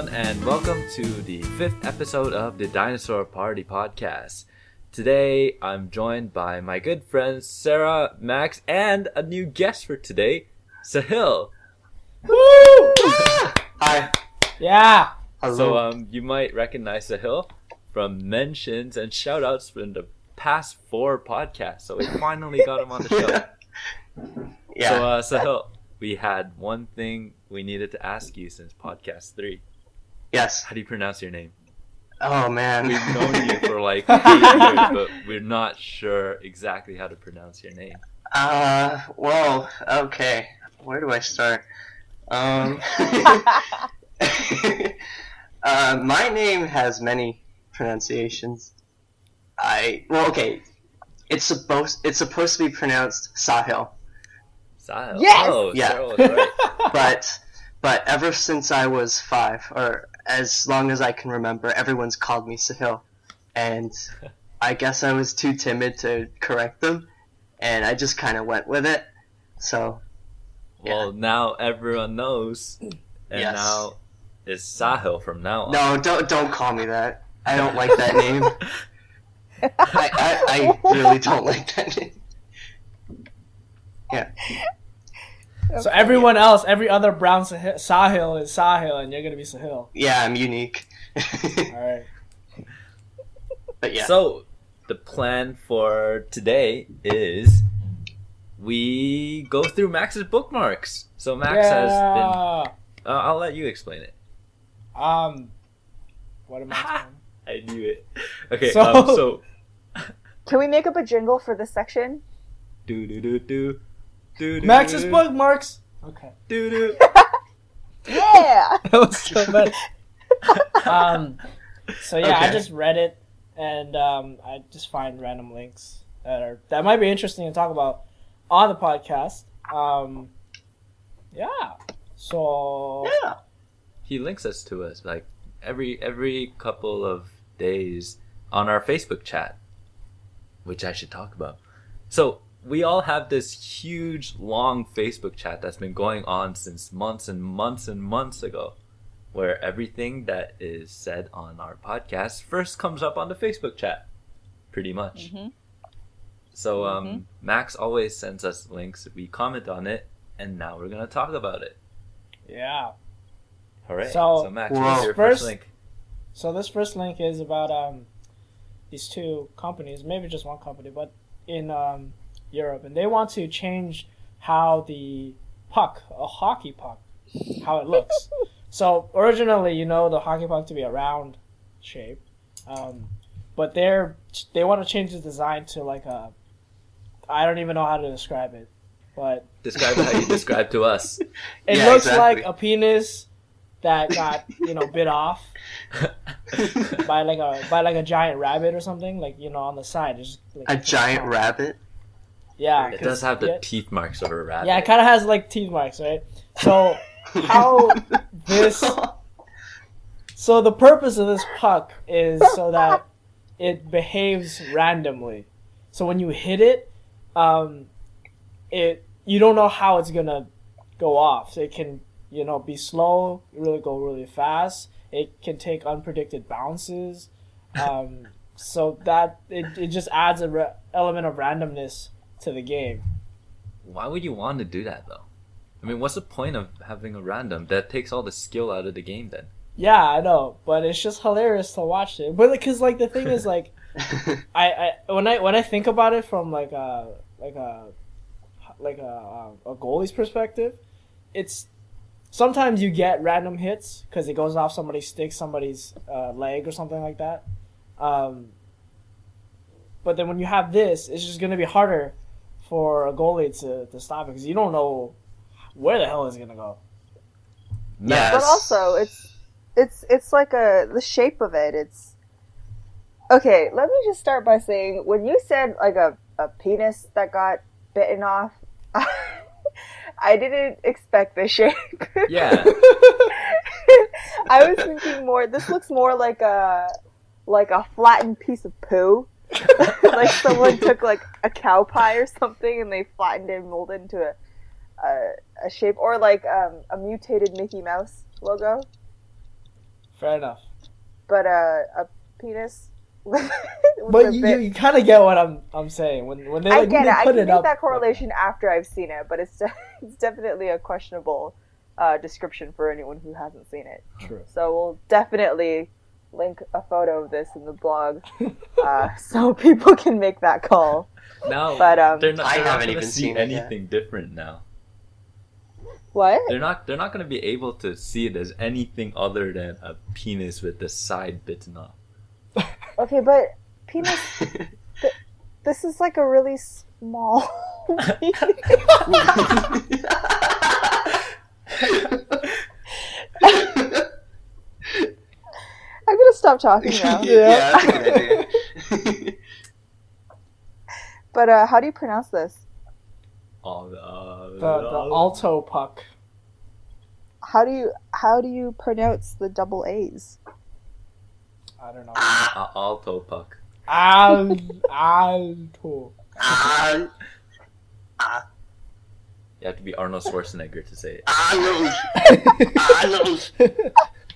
everyone, and welcome to the fifth episode of the Dinosaur Party Podcast. Today, I'm joined by my good friends Sarah, Max, and a new guest for today, Sahil. Woo! Hi. Yeah. Hello. So, um, you might recognize Sahil from mentions and shoutouts from the past four podcasts. So we finally got him on the show. yeah. So, uh, Sahil, we had one thing we needed to ask you since podcast three. Yes. How do you pronounce your name? Oh man. We've known you for like eight years, but we're not sure exactly how to pronounce your name. Uh. Well. Okay. Where do I start? Um. uh, my name has many pronunciations. I well. Okay. It's supposed it's supposed to be pronounced Sahil, Sahil. Yes! Oh, Yeah. Right. but but ever since I was five, or as long as I can remember, everyone's called me Sahil, and I guess I was too timid to correct them, and I just kind of went with it. So Well, now everyone knows, and Yes. now it's Sahil from now on. no, don't don't call me that. I don't like that name. I, I, I really don't like that name. So everyone else, every other brown Sah- Sahil is Sahil, and you're gonna be Sahil. Yeah, I'm unique. All right. but yeah, So, the plan for today is we go through Max's bookmarks. So Max has been. Uh, I'll let you explain it. Um. What am I? saying? I knew it. Okay, So- um, so Can we make up a jingle for this section? do do do do do Max's bookmarks. Okay. do do. Yeah. That was so bad. um. So yeah, I just read it, and um, I just find random links that are that might be interesting to talk about on the podcast. Um. Yeah. So. yeah. He links us to us like every every couple of days on our Facebook chat, which I should talk about. So we all have this huge long Facebook chat that's been going on since months and months and months ago, where everything that is said on our podcast first comes up on the Facebook chat, pretty much. Mhm. So um, Max always sends us links. We comment on it, and now we're gonna talk about it. Yeah. All right. So- so Max, Whoa. what's your First- first link? So this first link is about um, these two companies, maybe just one company, but in um, Europe, and they want to change how the puck, a hockey puck, how it looks. so originally, you know, the hockey puck to be a round shape, um, but they're they want to change the design to like a, I don't even know how to describe it, but Describe how you describe to us. it Yeah, looks exactly. like a penis that got you know bit off by like a by like a giant rabbit or something like you know on the side it's just like A giant rabbit. Yeah it does have the yeah, teeth marks of a rabbit. yeah it kind of has like teeth marks right? So How this- so the purpose of this puck is so that it behaves randomly. So when you hit it um it you don't know how it's gonna go off. So it can you know be slow really go really fast. It can take unpredicted bounces. Um, so that it, it just adds a re- element of randomness to the game Why would you want to do that though? I mean, what's the point of having a random? That takes all the skill out of the game then. yeah i know but it's just hilarious to watch it but because like the thing is like I, I when i when i think about it from like a like a like a, a goalie's perspective it's sometimes you get random hits because it goes off somebody's stick somebody's uh, leg or something like that um, but then when you have this it's just going to be harder for a goalie to, to stop it because you don't know where the hell it's going to go Yes. But also, it's it's it's like a the shape of it. It's okay. Let me just start by saying when you said like a a penis that got bitten off, I didn't expect the shape. Yeah. I was thinking more. This looks more like a like a flattened piece of poo. like someone took like a cow pie or something and they flattened it and molded into a a, a shape, or like um, a mutated Mickey Mouse logo. Fair enough. but uh, a penis. But you, bit- you, kind of get what I'm I'm saying when when they I like, get when it. I can it make up. that correlation after I've seen it, but it's de- it's definitely a questionable uh, description for anyone who hasn't seen it. True. So we'll definitely link a photo of this in the blog, uh, so people can make that call. No, But, um, they're not, I they're not haven't even see seen it yet. anything different now. What? They're not they're not gonna be able to see it as anything other than a penis with the side bitten off. Okay, but penis. This is like a really small. I'm gonna stop talking now. yeah, that's a good idea. But uh, how do you pronounce this? All the, uh, The, the Aalto puck. How do you how do you pronounce the double A's? I don't know. uh, alto puck. Al, alto. Ah, You have to be Arnold Schwarzenegger to say it. Arnold. Arnold.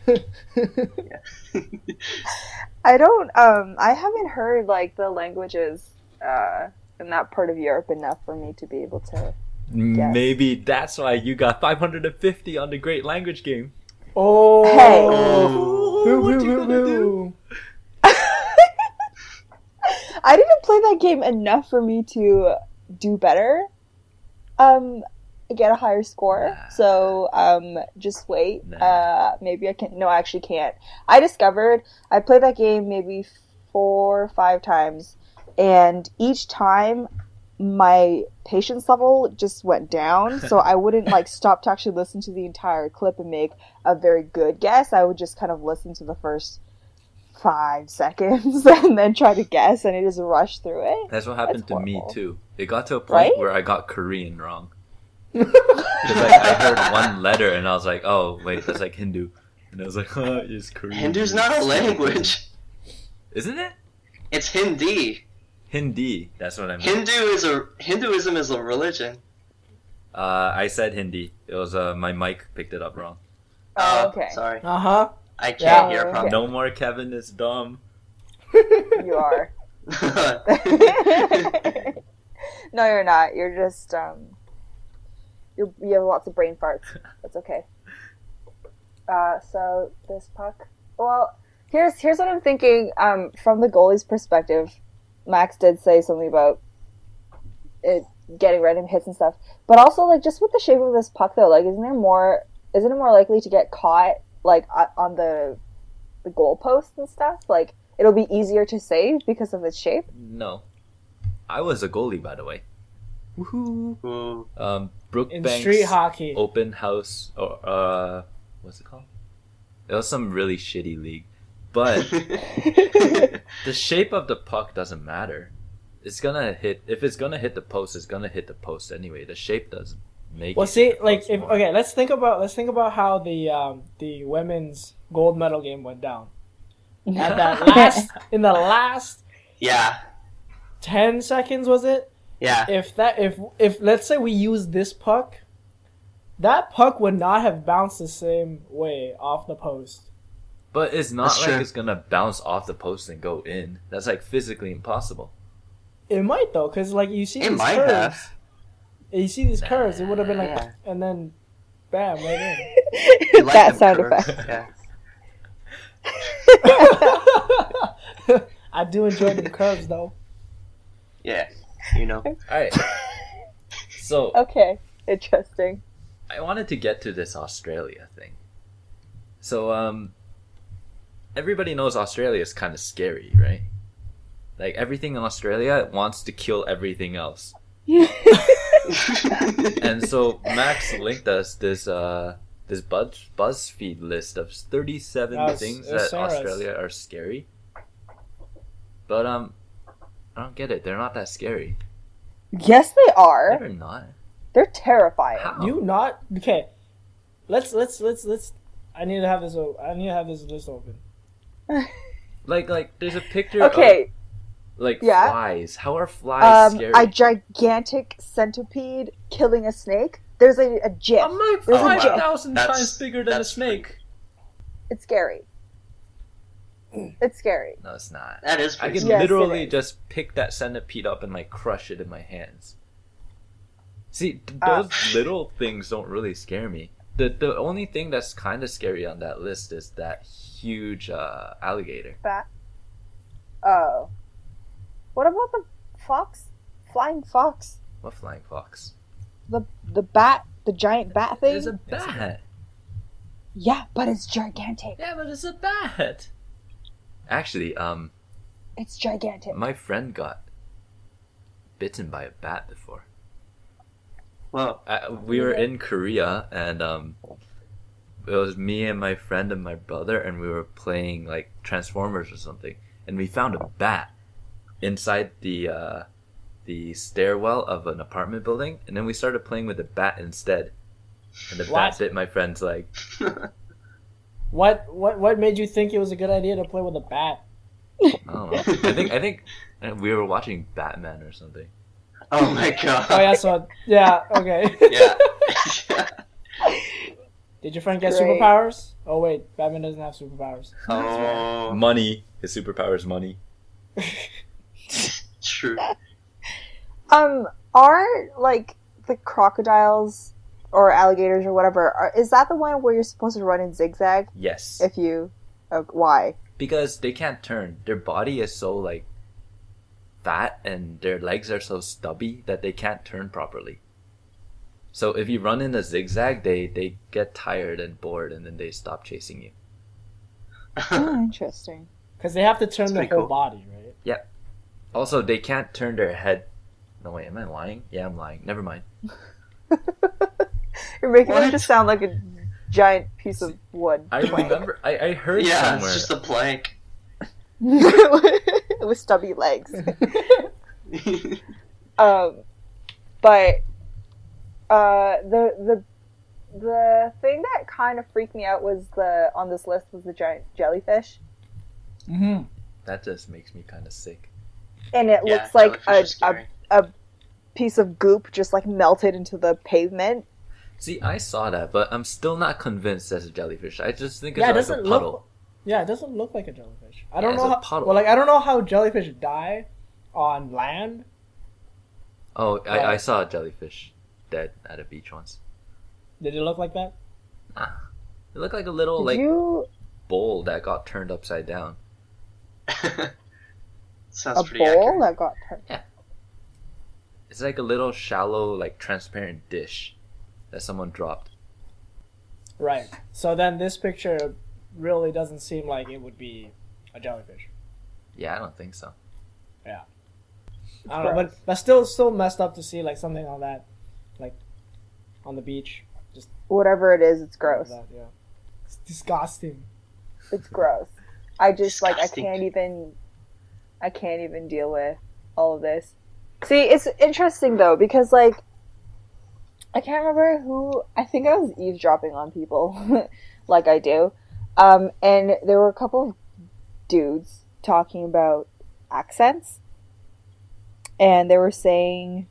I don't. Um, I haven't heard like the languages uh, in that part of Europe enough for me to be able to. Maybe that's why you got 550 on the Great Language Game. Oh. Hey. Boo, what you gonna boo. I didn't play that game enough for me to do better. Um, get a higher score. So um, just wait. Uh, maybe I can. No, I actually can't. I discovered I played that game maybe four or five times, and each time my patience level just went down. so I wouldn't like stop to actually listen to the entire clip and make a very good guess. I would just kind of listen to the first five seconds and then try to guess, and it just rush through it. That's what happened That's to me too. It got to a point Right? where I got Korean wrong. Because like, I heard one letter and I was like, oh, wait, that's like Hindu. And I was like, huh, it's Korean. Hindu's not a language. Isn't it? It's Hindi. Hindi. That's what I meant. Hindu is a Hinduism is a religion. Uh, I said Hindi. It was uh, my mic picked it up wrong. Oh, okay. Sorry, Uh huh. I can't Yeah. hear Okay. properly. No more Kevin is dumb. You are. no, you're not. You're just um, you're, you have lots of brain farts. That's okay. Uh, so this puck. Well, here's here's what I'm thinking. Um, from the goalie's perspective, Max did say something about it getting random hits and stuff, but also like just with the shape of this puck though, like isn't there more? Isn't it more likely to get caught like uh, on the the goal post and stuff? Like it'll be easier to save because of its shape. No. I was a goalie, by the way. Woohoo. Ooh. In street hockey. Open House, or, uh, what's it called? It was some really shitty league. But the shape of the puck doesn't matter. It's gonna hit, if it's gonna hit the post, it's gonna hit the post anyway. The shape doesn't make Well, it see, like, if more. okay, let's think about let's think about how the um, the women's gold medal game went down. At that last, in the last yeah, ten seconds, was it? Yeah. If that, if if let's say we use this puck, that puck would not have bounced the same way off the post. But it's not That's like true. it's gonna bounce off the post and go in. That's like physically impossible. It might though, because like you see It these might curves, have. you see these curves, it would have been like, Yeah. and then, bam, right in. Like that them sound curves. effect. Yeah. I do enjoy the curves though. Yeah, you know. Alright. So, okay, interesting. I wanted to get to this Australia thing. So, um, everybody knows Australia is kind of scary, right? Like everything in Australia wants to kill everything else. And so Max linked us this uh this Buzz BuzzFeed list of 37 was- things that Sarah's. Australia are scary. But um I don't get it. They're not that scary. yes, they are. They're not. They're terrifying. How? You not okay? Let's let's let's let's. I need to have this. I need to have this list open. Like like there's a picture of Okay, like Yeah. flies. How are flies um, scary? a gigantic centipede killing a snake. There's a, a gif. I'm like There's a five gif. thousand times bigger than a that's snake. It's scary. It's scary. No, it's not. That is I can Yes, literally is. just pick that centipede up and like crush it in my hands. See, th- Ah. those little things don't really scare me. The the only thing that's kind of scary on that list is that huge uh, alligator. Bat. Oh. What about the fox? Flying fox. What flying fox? The the bat. The giant bat thing. It's a bat. Yeah, but it's gigantic. Yeah, but it's a bat. Actually, um, It's gigantic. my friend got bitten by a bat before. Well, uh, we were in Korea and um it was me and my friend and my brother and we were playing like Transformers or something and we found a bat inside the uh the stairwell of an apartment building and then we started playing with the bat instead and the bat bit my friend's leg. What what what made you think it was a good idea to play with a bat? I don't know. I think I think we were watching Batman or something. oh my god. Oh yeah, so yeah, okay. Yeah. Did your friend get Great. superpowers? Oh wait, Batman doesn't have superpowers. oh, Money. His superpower is money. true. Um, are like the crocodiles or alligators or whatever? Are, is that the one where you're supposed to run in zigzag? Yes. If you, oh, why? because they can't turn. Their body is so like fat and their legs are so stubby that they can't turn properly. So if you run in a zigzag, they they get tired and bored and then they stop chasing you. Oh, interesting. Because they have to turn That's their whole cool. body, right? Yep. Also, they can't turn their head. No wait, am I lying? Yeah, I'm lying. Never mind. You're making What? them just sound like a giant piece of wood. I remember. I, I heard yeah, somewhere. it's just a plank. with stubby legs. Um, but uh, the the the thing that kind of freaked me out was the on this list was the giant jellyfish, Mm-hmm. That just makes me kind of sick. and it yeah, looks like jellyfish a, a scary. piece of goop just like melted into the pavement. See, I saw that, but I'm still not convinced that's a jellyfish. I just think it's Yeah, it like a doesn't puddle. look. Yeah, it doesn't look like a jellyfish. I Yeah, don't it's know. a How, puddle. well, like I don't know how jellyfish die on land. Oh, I, I saw a jellyfish dead at a beach once. Did it look like that? Nah. It looked like a little Did like you bowl that got turned upside down. Sounds a pretty bowl accurate. that got turned? Yeah. It's like a little shallow, like transparent dish that someone dropped. Right. So then this picture really doesn't seem like it would be a jellyfish. Yeah, I don't think so. Yeah. I don't know, but but still still messed up to see like something on that, like on the beach. Just whatever it is, it's gross. That, yeah. It's disgusting. It's gross. I just like I can't even I can't even deal with all of this. See, it's interesting though because like I can't remember who I think I was eavesdropping on people like I do. Um and there were a couple of dudes talking about accents and they were saying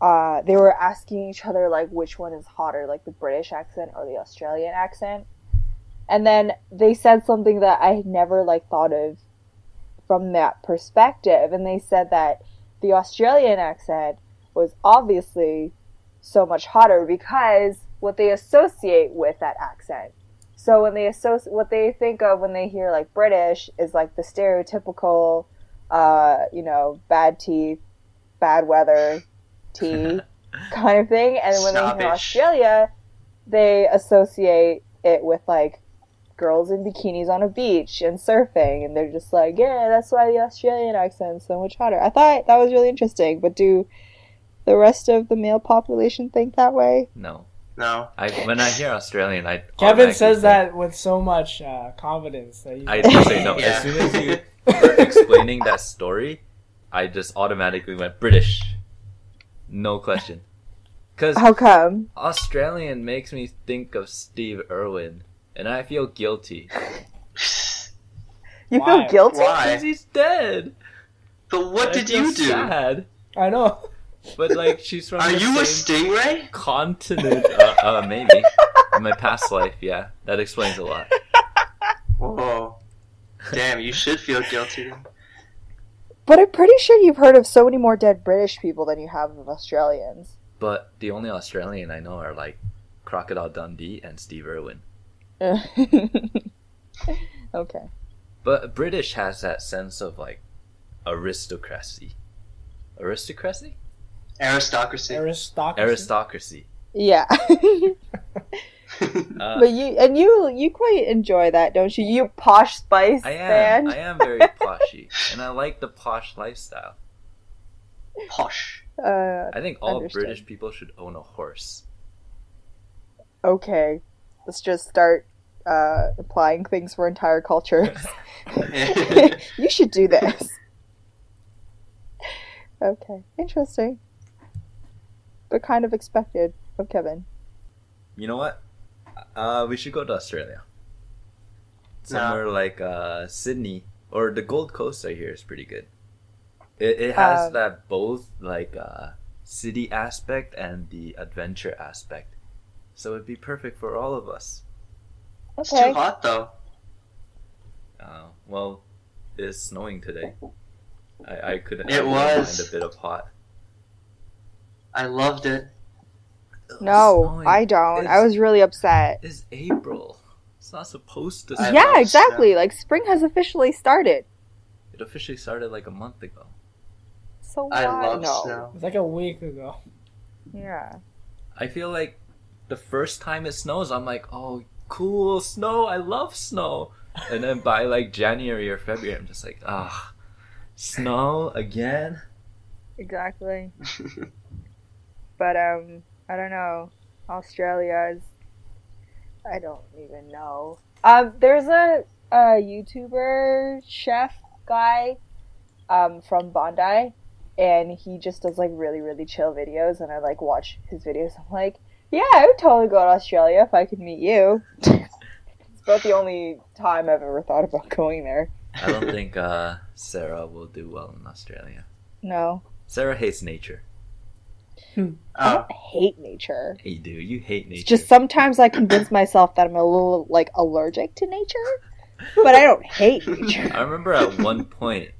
uh, they were asking each other like which one is hotter, like the British accent or the Australian accent. And then they said something that I had never like thought of from that perspective. And they said that the Australian accent was obviously so much hotter because what they associate with that accent. So when they associate, what they think of when they hear like British is like the stereotypical, uh, you know, bad teeth, bad weather, tea kind of thing. And when they hear Snobbish. Australia, they associate it with like girls in bikinis on a beach and surfing, and they're just like, yeah, that's why the Australian accent's so much hotter. I thought that was really interesting, but do the rest of the male population think that way? No. No. I when I hear Australian, I Kevin says think- that with so much uh, confidence that you. I just say no. Yeah. As soon as you were explaining that story, I just automatically went British. No question. Because How come? Australian makes me think of Steve Irwin, and I feel guilty. You Why? feel guilty? Because he's dead. But what I did you do? Sad. I know. But like, she's from Are the you a stingray? continent. Uh, uh, maybe in my past life. Yeah, that explains a lot. Whoa. Damn, you should feel guilty. But I'm pretty sure you've heard of so many more dead British people than you have of Australians. But the only Australian I know are like Crocodile Dundee and Steve Irwin. okay. But British has that sense of like aristocracy. Aristocracy? Aristocracy. Aristocracy. Aristocracy. Yeah. Uh, but you and you you quite enjoy that, don't you? You posh spice I am. fan. I am very poshy, and I like the posh lifestyle. Posh. Uh, I think all Understood. British people should own a horse. okay. Let's just start uh, applying things for entire cultures. you should do this. Okay, interesting. But kind of expected of Kevin. You know what? Uh, we should go to Australia. Somewhere like uh, Sydney or the Gold Coast. I hear is pretty good. It it has Um, that both like uh, city aspect and the adventure aspect, so it'd be perfect for all of us. It's too hot though. Uh, well, it's snowing today. I, I could. I It wouldn't was. mind a bit of hot. I loved it. No, Snowing. I don't. I was really upset. It's April. It's not supposed to. I snow. yeah, love exactly. Like spring has officially started. It officially started like a month ago. So I why? love no. snow. It's like a week ago. Yeah. I feel like the first time it snows, I'm like, oh, cool, snow. I love snow. And then by like January or February, I'm just like, ah, snow again. Exactly. But um, I don't know. Australia is. I don't even know. Um, there's a a YouTuber chef guy, um, from Bondi, and he just does like really really chill videos, and I like watch his videos. I'm like, yeah, I would totally go to Australia if I could meet you. it's about the only time I've ever thought about going there. I don't think uh, Sarah will do well in Australia. No, Sarah hates nature. Hmm. I Oh, don't uh, hate nature. You do. You hate nature. It's just sometimes I convince myself that I'm a little like allergic to nature, but I don't hate nature. I remember at one point,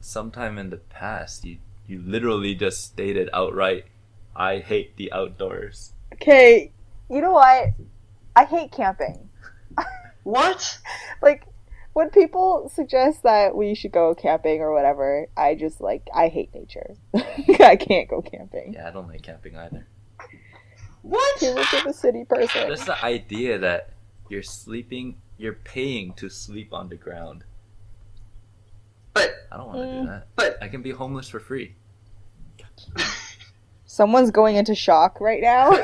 sometime in the past, you you literally just stated outright, "I hate the outdoors." Okay, you know what? I hate camping. what? Like when people suggest that we should go camping or whatever, I just like I hate nature. I can't go camping. Yeah, I don't like camping either. What? You look at the city person. Just the idea that you're sleeping, you're paying to sleep on the ground. But I don't want to Mm. do that. but I can be homeless for free. Someone's going into shock right now.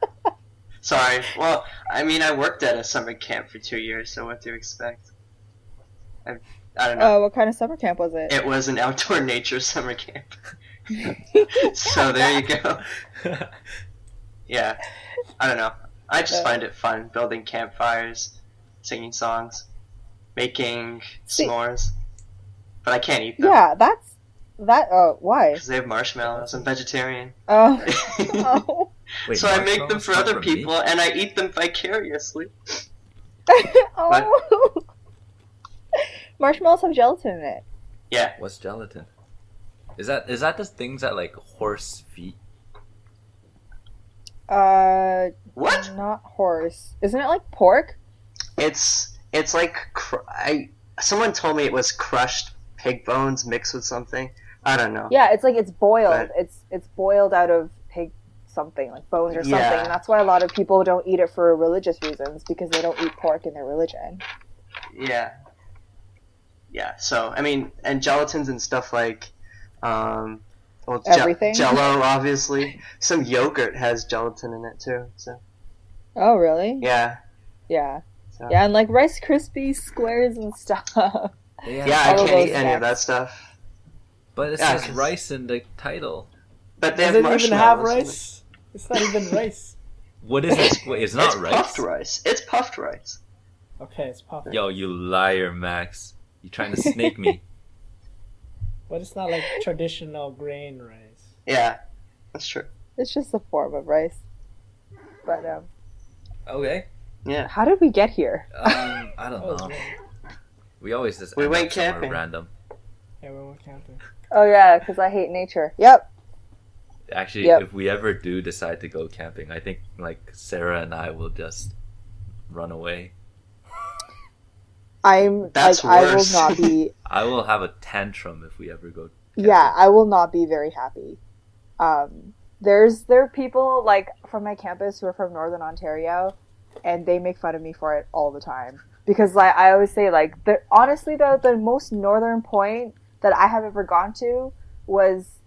sorry. Well, I mean, I worked at a summer camp for two years, so what do you expect? I, I don't know. uh, what kind of summer camp was it? It was an outdoor nature summer camp. so there you go. Yeah. I don't know. I just Yeah. find it fun building campfires, singing songs, making See- s'mores. But I can't eat them yeah, that's that. Oh, why? because they have marshmallows. I'm vegetarian. Oh, so oh. Wait, I make them for other from me? people and I eat them vicariously. oh. Marshmallows have gelatin in it. Yeah. What's gelatin? Is that is that the things that like horse feet? Uh, What? not horse. Isn't it like pork? It's it's like cr- I. Someone told me it was crushed pig bones mixed with something. I don't know. Yeah, it's like it's boiled. But- it's it's boiled out of pig something like bones or something, Yeah. and that's why a lot of people don't eat it for religious reasons because they don't eat pork in their religion. Yeah. Yeah. So I mean, and gelatins and stuff like, um, well, ge- Everything? Jello, obviously. Some yogurt has gelatin in it too. So Oh, really? yeah. Yeah. So. Yeah, and like Rice Krispies squares and stuff. Yeah, Yeah, I All of can't eat those any of that stuff. but it Yeah, says 'cause- rice in the title. But they Does have it even have marshmallows in it. rice? It's not even rice. What is it? Wait, it's not it's rice. puffed rice. It's puffed rice. Okay, it's puffed. Yo, you liar, Max. You trying to snake me? But it's not like traditional grain rice. Yeah, that's true. it's just a form of rice. But um, Okay. Yeah. how did we get here? Um, I don't Oh, know. man. We always just We end went up somewhere camping. random. Yeah, we went camping. Oh yeah, because I hate nature. Yep. Actually, Yep. if we ever do decide to go camping, I think like Sarah and I will just run away. I'm That's like I will worse. not be. I will have a tantrum if we ever go. yeah, I will not be very happy. Um, there's there are people like from my campus who are from Northern Ontario, and they make fun of me for it all the time because like I always say like the honestly though the most northern point that I have ever gone to was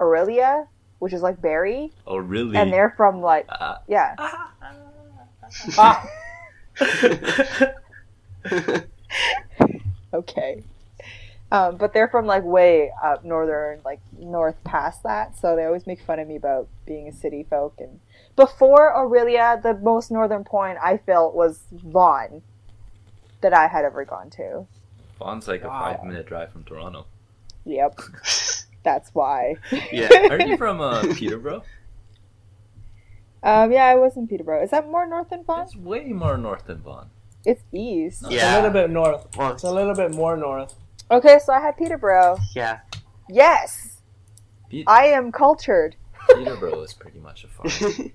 Orillia, which is like Barrie. Oh, really? and they're from like Uh, yeah. Ah! Okay. Um, but they're from like way up northern, like north past that, so they always make fun of me about being a city folk. And before Orillia, the most northern point I felt was Vaughan, that I had ever gone to. Vaughan's like Wow. a five minute drive from Toronto. Yep, that's why. yeah. Aren't you from uh, Peterborough? Um, yeah, I was in Peterborough. Is that more north than Vaughan? It's way more north than Vaughan. It's east. It's Yeah. a little bit north. Well, It's a little bit more north. Okay, so I had Peterborough. yeah. Yes, Pe- I am cultured. Peterborough is pretty much a farm.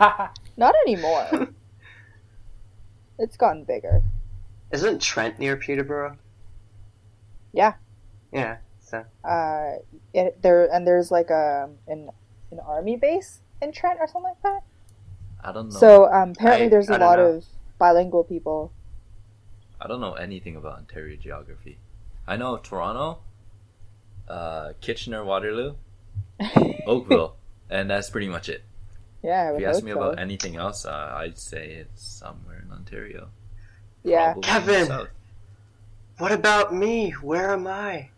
Not anymore. it's gotten bigger. Isn't Trent near Peterborough? Yeah. Yeah. So uh, it, there and there's like a an an army base in Trent or something like that. I don't know. So um, apparently I- there's a lot know. of bilingual people. I don't know anything about Ontario geography. I know Toronto, uh, Kitchener, Waterloo, Oakville, and that's pretty much it. yeah, I If you ask me so. about anything else, uh, I'd say it's somewhere in Ontario. yeah, Probably Kevin! what about me? Where am I?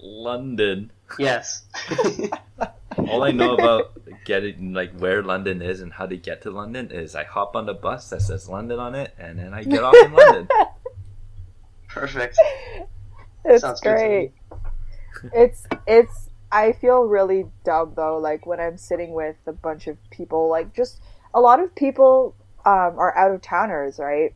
London. Yes. All I know about getting like where London is and how to get to London is I hop on the bus that says London on it, and then I get off in London. Perfect. it's Sounds good great. it's it's. I feel really dumb though. Like when I'm sitting with a bunch of people, like just a lot of people um, are out of towners, right?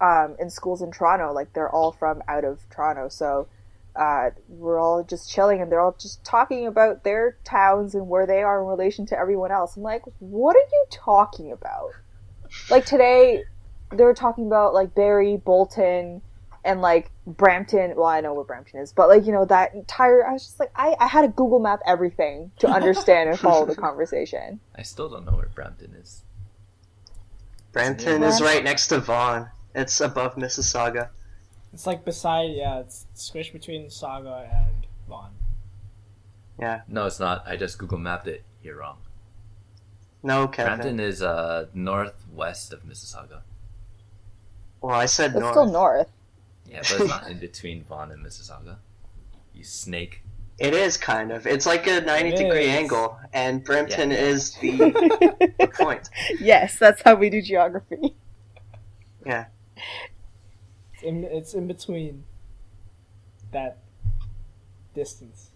Um, in schools in Toronto, like they're all from out of Toronto, so uh, we're all just chilling and they're all just talking about their towns and where they are in relation to everyone else. I'm like, what are you talking about? Like today, they were talking about like Barrie, Bolton, and like Brampton. Well, I know where Brampton is, but like you know that entire. I was just like, I I had to Google Map everything to understand and follow the conversation. I still don't know where Brampton is. Brampton is right next to Vaughan. It's above Mississauga. It's like beside, yeah, it's squished between Sauga and Vaughan. Yeah. No, it's not. I just Google mapped it. You're wrong. No, Kevin. Brampton is uh northwest of Mississauga. Well, I said It's north. still north. Yeah, but it's not in between Vaughan and Mississauga. You snake. It is kind of. It's like a 90 It degree is. angle, and Brampton Yeah. is the, the point. yes, that's how we do geography. It's in, it's in between that distance.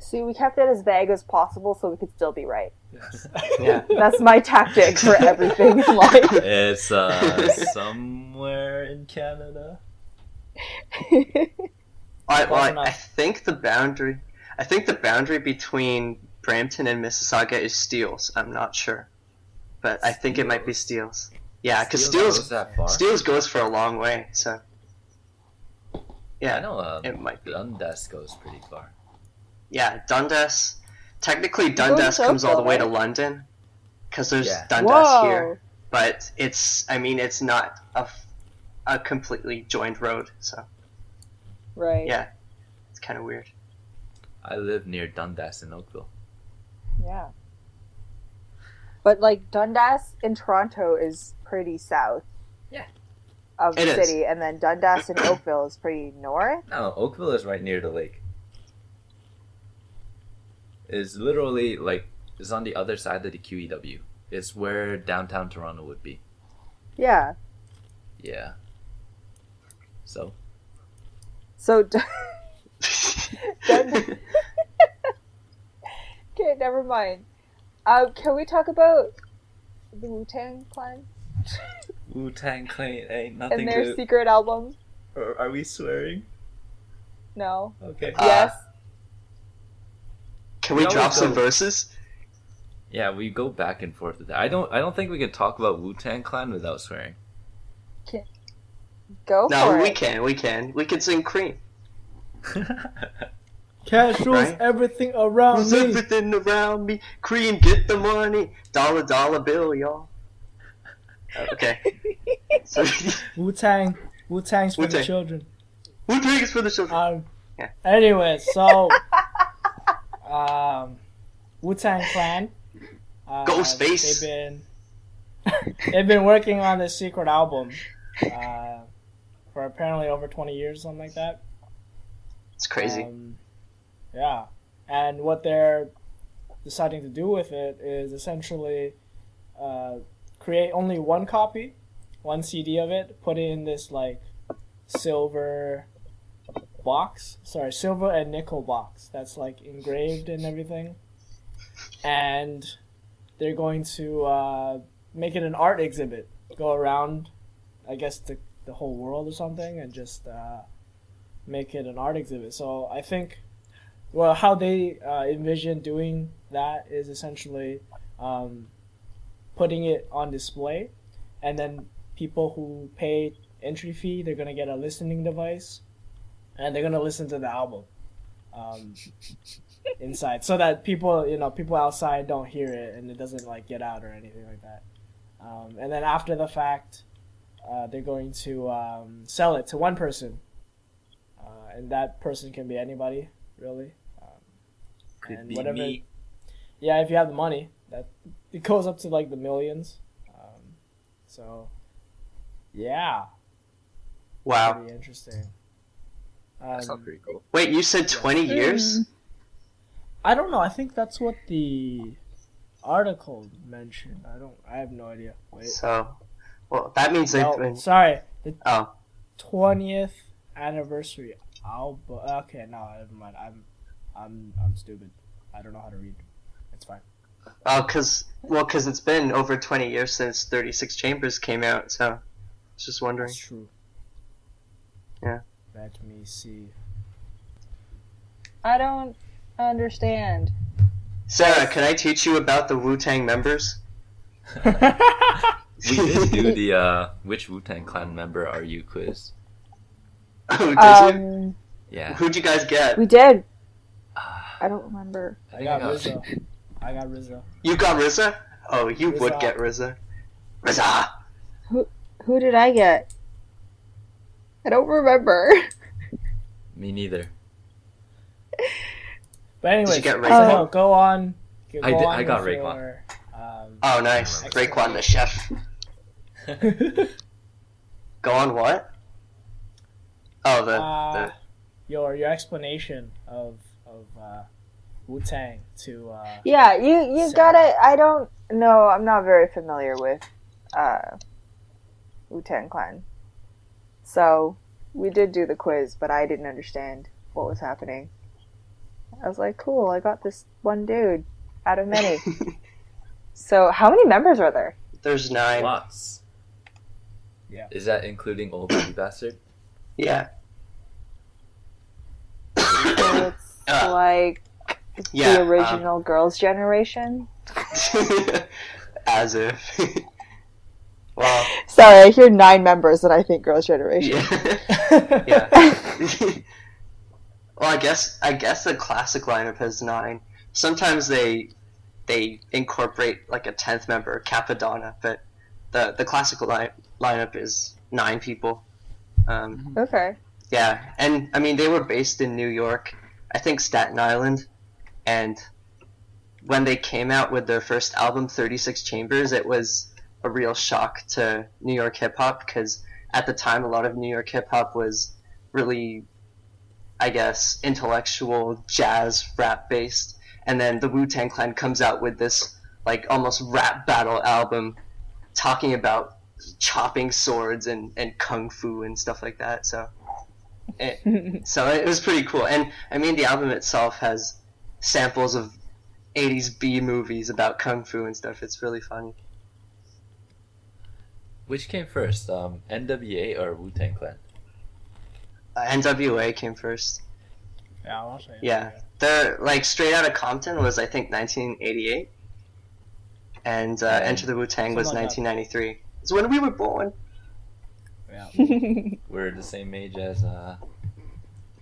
See, we kept it as vague as possible so we could still be right. Yes. Yeah. That's my tactic for everything in life. it's uh somewhere in Canada. I, well, I. I think the boundary. I think the boundary between Brampton and Mississauga is Steeles. I'm not sure, but I think it might be Steeles. Yeah, because goes Steeles that. Steeles goes for a long way. So I yeah, know. Um, it might be. Dundas goes pretty far. Yeah, Dundas. Technically, Dundas to comes all the way to? London, because there's Yeah. Dundas Whoa. here. But it's. I mean, it's not a, a completely joined road. So Right. Yeah. it's kind of weird. I live near Dundas in Oakville. Yeah. But like Dundas in Toronto is pretty south. Yeah. Of the It is. city, and then Dundas and Oakville is pretty north. No, Oakville is right near the lake. It's literally like it's on the other side of the QEW. It's where downtown Toronto would be. Yeah. Yeah. So So. D- okay, never mind. Uh, can we talk about the Wu Tang Clan? Wu Tang Clan ain't nothing and their good. secret album. Or are we swearing? No. Okay. Uh, yes. Can we We drop some go- verses? Yeah, we go back and forth with that. I don't. I don't think we can talk about Wu Tang Clan without swearing. Go No, for we it. can. We can. We can sing Cream. Cash rules Right? everything around Who's me. everything around me? Cream, get the money. Dollar, dollar bill, y'all. Okay. So, Wu Tang. Wu Tang's for the children. Wu-Tang. children. who drinks for the children? Um. Yeah. Anyway, so um, Wu Tang Clan. Uh, Go Space. They've been they've been working on this secret album uh, for apparently over twenty years, something like that. It's crazy. Um, yeah, and what they're deciding to do with it is essentially uh, create only one copy, one CD of it, put it in this like silver box. Sorry, silver and nickel box that's like engraved and everything, and they're going to uh, make it an art exhibit. Go around, I guess the the whole world or something, and just. Uh, make it an art exhibit. So I think, well, how they uh, envision doing that is essentially um, putting it on display, and then people who pay entry fee, they're gonna get a listening device, and they're gonna listen to the album um, inside, so that people, you know, people outside don't hear it and it doesn't like get out or anything like that. Um, and then after the fact, uh, they're going to um, sell it to one person uh, and that person can be anybody, really. Um, Could and be whatever- me. yeah, if you have the money, that it goes up to like the millions. Um, so, yeah, Wow. pretty interesting. That sounds Um, pretty cool. Wait, you said 20 years? I don't know. I think that's what the article mentioned. I don't. I have no idea. Wait. So, well, that means No, been. sorry. The Oh. twentieth anniversary album. Okay, no, never mind. I'm, I'm, I'm stupid. I don't know how to read. It's fine. Oh, because well, because it's been over 20 years since 36 Chambers came out, so I was just wondering. That's true. Yeah. Let me see. I don't understand. Sarah, can I teach you about the Wu Tang members? We did do the uh, which Wu Tang Clan member are you quiz. Oh, did you? Um, Yeah. Who'd you guys get? we did. Ah, I don't remember. I I think got got- RZA. I got RZA. You got RZA? Oh, you would get RZA. RZA! Who who did I get? I don't remember. Me neither. But anyways, you get so Raekwon? go on. Go I did- on I got with Raekwon. your, Um, Oh, nice. Raekwon the chef. Go on what? Oh, the, uh, the your your explanation of of uh, Wu Tang to uh, yeah, you you got it. I don't know. I'm not very familiar with uh, Wu Tang Clan, so we did do the quiz, but I didn't understand what was happening. I was like, cool. I got this one dude out of many. so, how many members are there? There's nine. Lots. Yeah. Is that including Old Baby Bastard? Yeah. So it's Uh, like yeah, the um, original Girls' Generation. As if. well, Sorry, I hear nine members, and I think Girls' Generation. yeah. yeah. well, I guess I guess the classic lineup has nine. Sometimes they they incorporate like a tenth member, Cappadonna, but the the classical line, lineup is nine people. Um, okay. yeah, and I mean they were based in New York, I think Staten Island, and when they came out with their first album, Thirty Six Chambers, it was a real shock to New York hip hop because at the time a lot of New York hip hop was really, I guess, intellectual jazz rap based, and then the Wu Tang Clan comes out with this like almost rap battle album, talking about chopping swords and, and kung fu and stuff like that. So, it, so it was pretty cool. And I mean, the album itself has samples of 80s B movies about kung fu and stuff. It's really funny. Which came first, um, NWA or Wu Tang Clan? Uh, NWA came first. Yeah, I'll say. Yeah. The like straight out of Compton was I think 1988, and uh, Yeah. Enter the Wu Tang was Something like that. 1993. It's when we were born. Yeah. We're the same age as uh,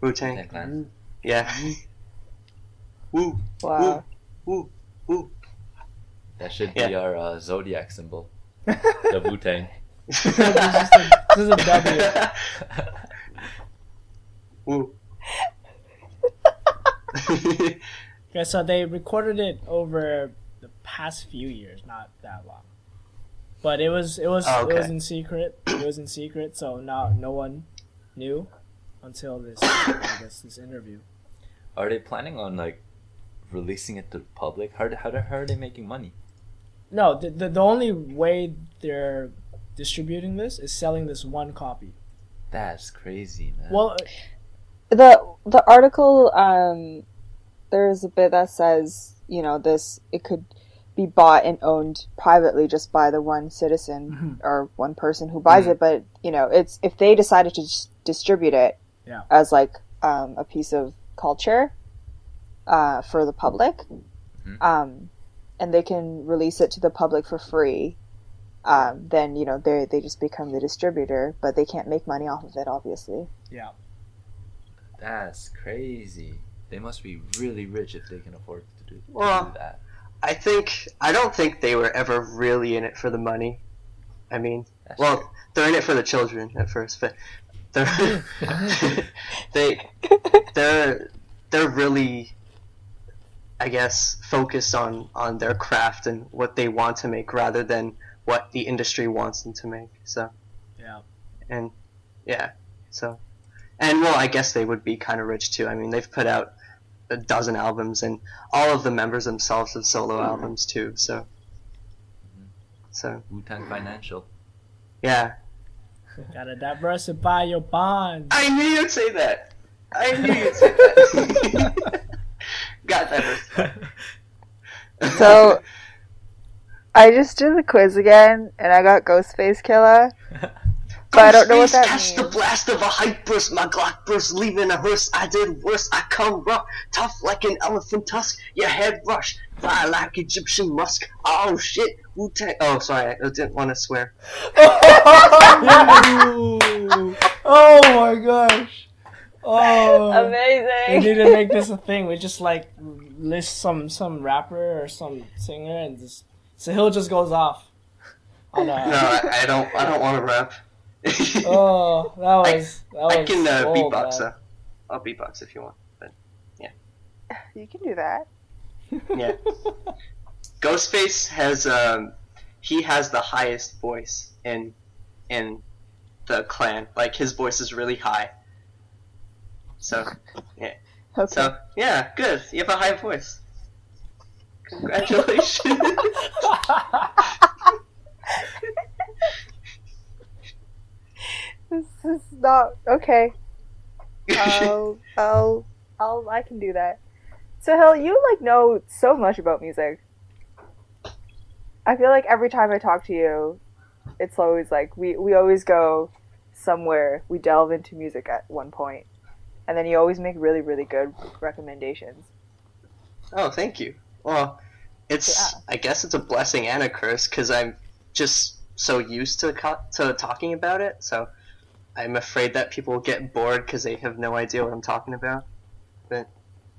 Wu Wu Tang. Tang Clan. Yeah. Woo wow. woo woo. That should be Yeah. our uh, zodiac symbol. The Wu Tang. this, is a, this is a W. Woo. Okay, so they recorded it over the past few years, not that long. But it was it was Oh, it was in secret. It was in secret, so now no one knew until this I guess this interview. Are they planning on like releasing it to the public? How, how, how are they making money? No, the, the the only way they're distributing this is selling this one copy. That's crazy, man. Well, the the article um there's a bit that says you know this it could be bought and owned privately just by the one citizen Mhm. or one person who buys Mhm. it but you know it's if they decided to just distribute it Yeah. as like um, a piece of culture uh, for the public Mhm. um, and they can release it to the public for free um, then you know they they just become the distributor but they can't make money off of it obviously yeah. That's crazy. They must be really rich if they can afford to do, to Well, do that. I think I don't think they were ever really in it for the money. I mean, That's well, they're in it for the children at first, but they're they they're they're really I guess focus on on their craft and what they want to make rather than what the industry wants them to make. So Yeah. and yeah, so and well, I guess they would be kind of rich too. I mean, they've put out a dozen albums, and all of the members themselves have solo mm-hmm. albums too. So, mm-hmm. so Wu Tang Financial. yeah, Gotta diversify your bonds. I knew you'd say that. I knew you'd say that. Got that. So I just did the quiz again, and I got Ghostface Killah, but I don't know what that Catch the blast of a hype burst, my Glock burst, leaving a hearse. I did worse. I come rough, tough like an elephant tusk. Your head rush, fly like Egyptian musk. Oh shit, Wu Tang. Oh, sorry, I didn't want to swear. oh my gosh. Oh. They Amazing. need to make this a thing. We just like list some some rapper or some singer and just Sahil just goes off. On No, a, I, I don't. I don't want to rap. oh, that was that was. I can uh, old, beatbox man. though. I'll beatbox if you want. But yeah. You can do that. yeah, Ghostface has um, he has the highest voice in in the clan. Like his voice is really high. So Okay. so yeah, good. You have a high voice. Congratulations. this is not okay. I'll, I'll, I'll, I can do that. So, Hill, you like know so much about music. I feel like every time I talk to you, it's always like we we always go somewhere. We delve into music at one point, and then you always make really really good recommendations. oh, thank you. Well, it's Yeah. I guess it's a blessing and a curse because I'm just so used to co- to talking about it. So I'm afraid that people get bored because they have no idea what I'm talking about. But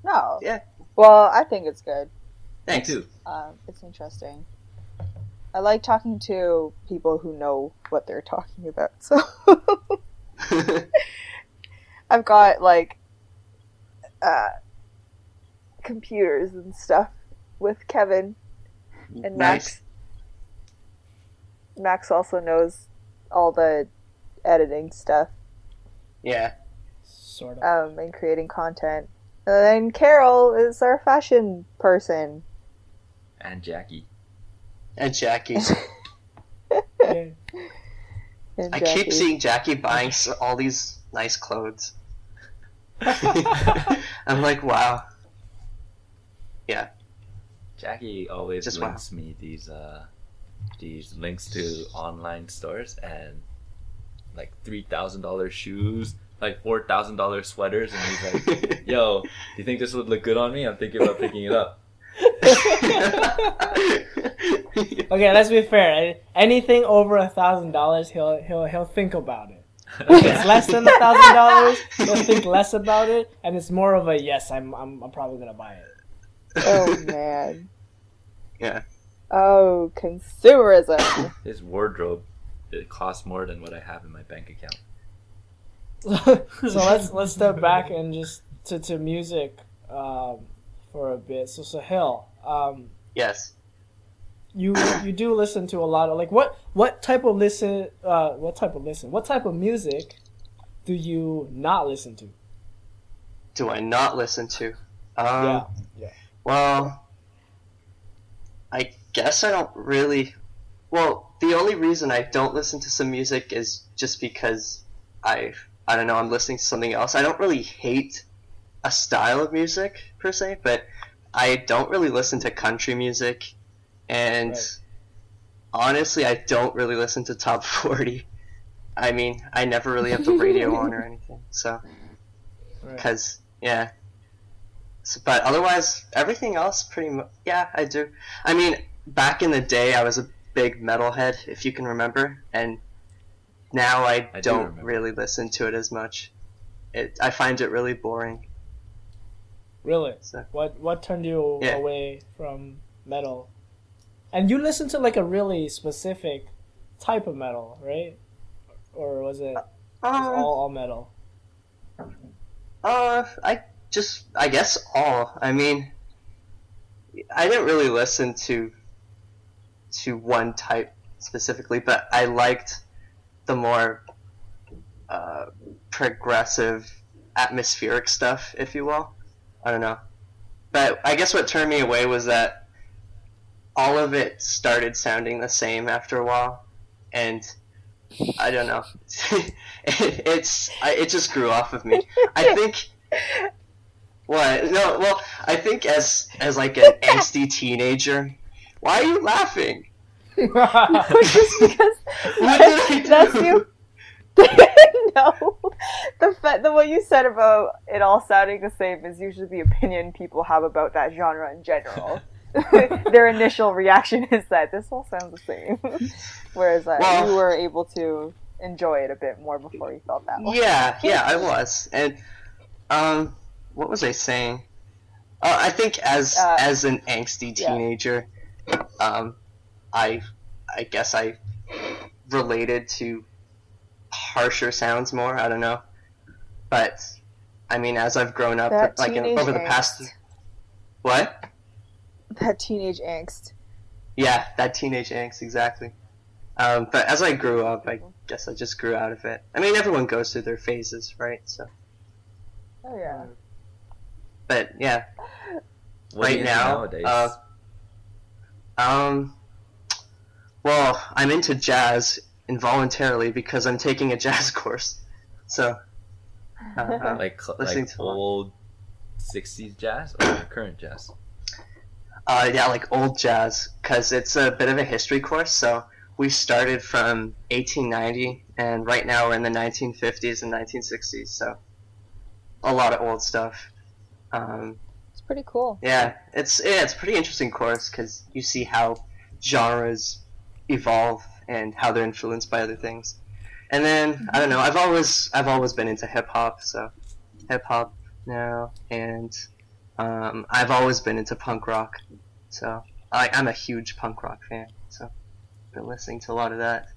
no. Yeah. Well, I think it's good. Thanks. Me too. Um, it's interesting. I like talking to people who know what they're talking about. So I've got like uh, computers and stuff with Kevin and Max. Max also knows all the editing stuff Yeah. Sort of. um, and creating content. And then Carol is our fashion person. And Jackie. And Jackie. Yeah. And I Jackie. keep seeing Jackie buying all these nice clothes. I'm like, wow. Yeah. Jackie always Just links me these uh these links to online stores and like three thousand dollars shoes, like four thousand dollars sweaters, and he's like, "Yo, do you think this would look good on me? I'm thinking about picking it up." Okay, let's be fair. Anything over a thousand dollars, he'll he'll he'll think about it. If it's less than a thousand dollars, he'll think less about it, and it's more of a yes. I'm I'm, I'm probably gonna buy it. Oh man. Yeah. Oh, consumerism. This wardrobe it costs more than what I have in my bank account. so let's let's step back and just to, to music um, for a bit. So Sahil, um, yes. You you do listen to a lot of like what what type of listen uh, what type of listen what type of music do you not listen to? Do I not listen to? Um, Yeah, yeah. Well, I guess I don't really. Well, the only reason I don't listen to some music is just because I I don't know I'm listening to something else. I don't really hate a style of music per se, but I don't really listen to country music, and Right. honestly, I don't really listen to top forty. I mean, I never really have the radio on or anything, so Right. because yeah. So, but otherwise, everything else pretty much. Yeah, I do. I mean, back in the day, I was a big metalhead, if you can remember, and now I, I do don't remember. really listen to it as much. It I find it really boring. Really? So What what turned you Yeah. away from metal? And you listen to like a really specific type of metal, right? Or was it just um, all, all metal? Uh, I just, I guess all. I mean, I didn't really listen to to one type specifically, but I liked the more uh, progressive, atmospheric stuff, if you will. I don't know, but I guess what turned me away was that all of it started sounding the same after a while, and I don't know. it's I, it just grew off of me. I think. What? No. Well, I think as as like an angsty teenager. Why are you laughing? just because What did I that's you. no, the fa- the what you said about it all sounding the same is usually the opinion people have about that genre in general. Their initial reaction is that this all sounds the same, whereas uh, Well- you were able to enjoy it a bit more before you felt that way. Yeah, yeah, I was. And um, what was I saying? Uh, I think as Uh, as an angsty yeah. teenager, um, I I guess I related to harsher sounds more. I don't know, but I mean, as I've grown up, That like in, over the past what? That teenage angst. Yeah, that teenage angst, exactly. Um, but as I grew up, I guess I just grew out of it. I mean, everyone goes through their phases, right? So, Oh yeah. but yeah, What are you right into now, nowadays? uh, um, well, I'm into jazz involuntarily because I'm taking a jazz course. So, uh, like cl- listening like to old '60s jazz or current jazz? Uh, yeah, like old jazz, because it's a bit of a history course. So we started from 1890, and right now we're in the 1950s and 1960s. So a lot of old stuff. Um, It's pretty cool. yeah, it's yeah, it's a pretty interesting course because you see how genres evolve and how they're influenced by other things. And then I don't know, I've always I've always been into hip hop, so hip hop now, and um, I've always been into punk rock. So I, I'm a huge punk rock fan. So been listening to a lot of that.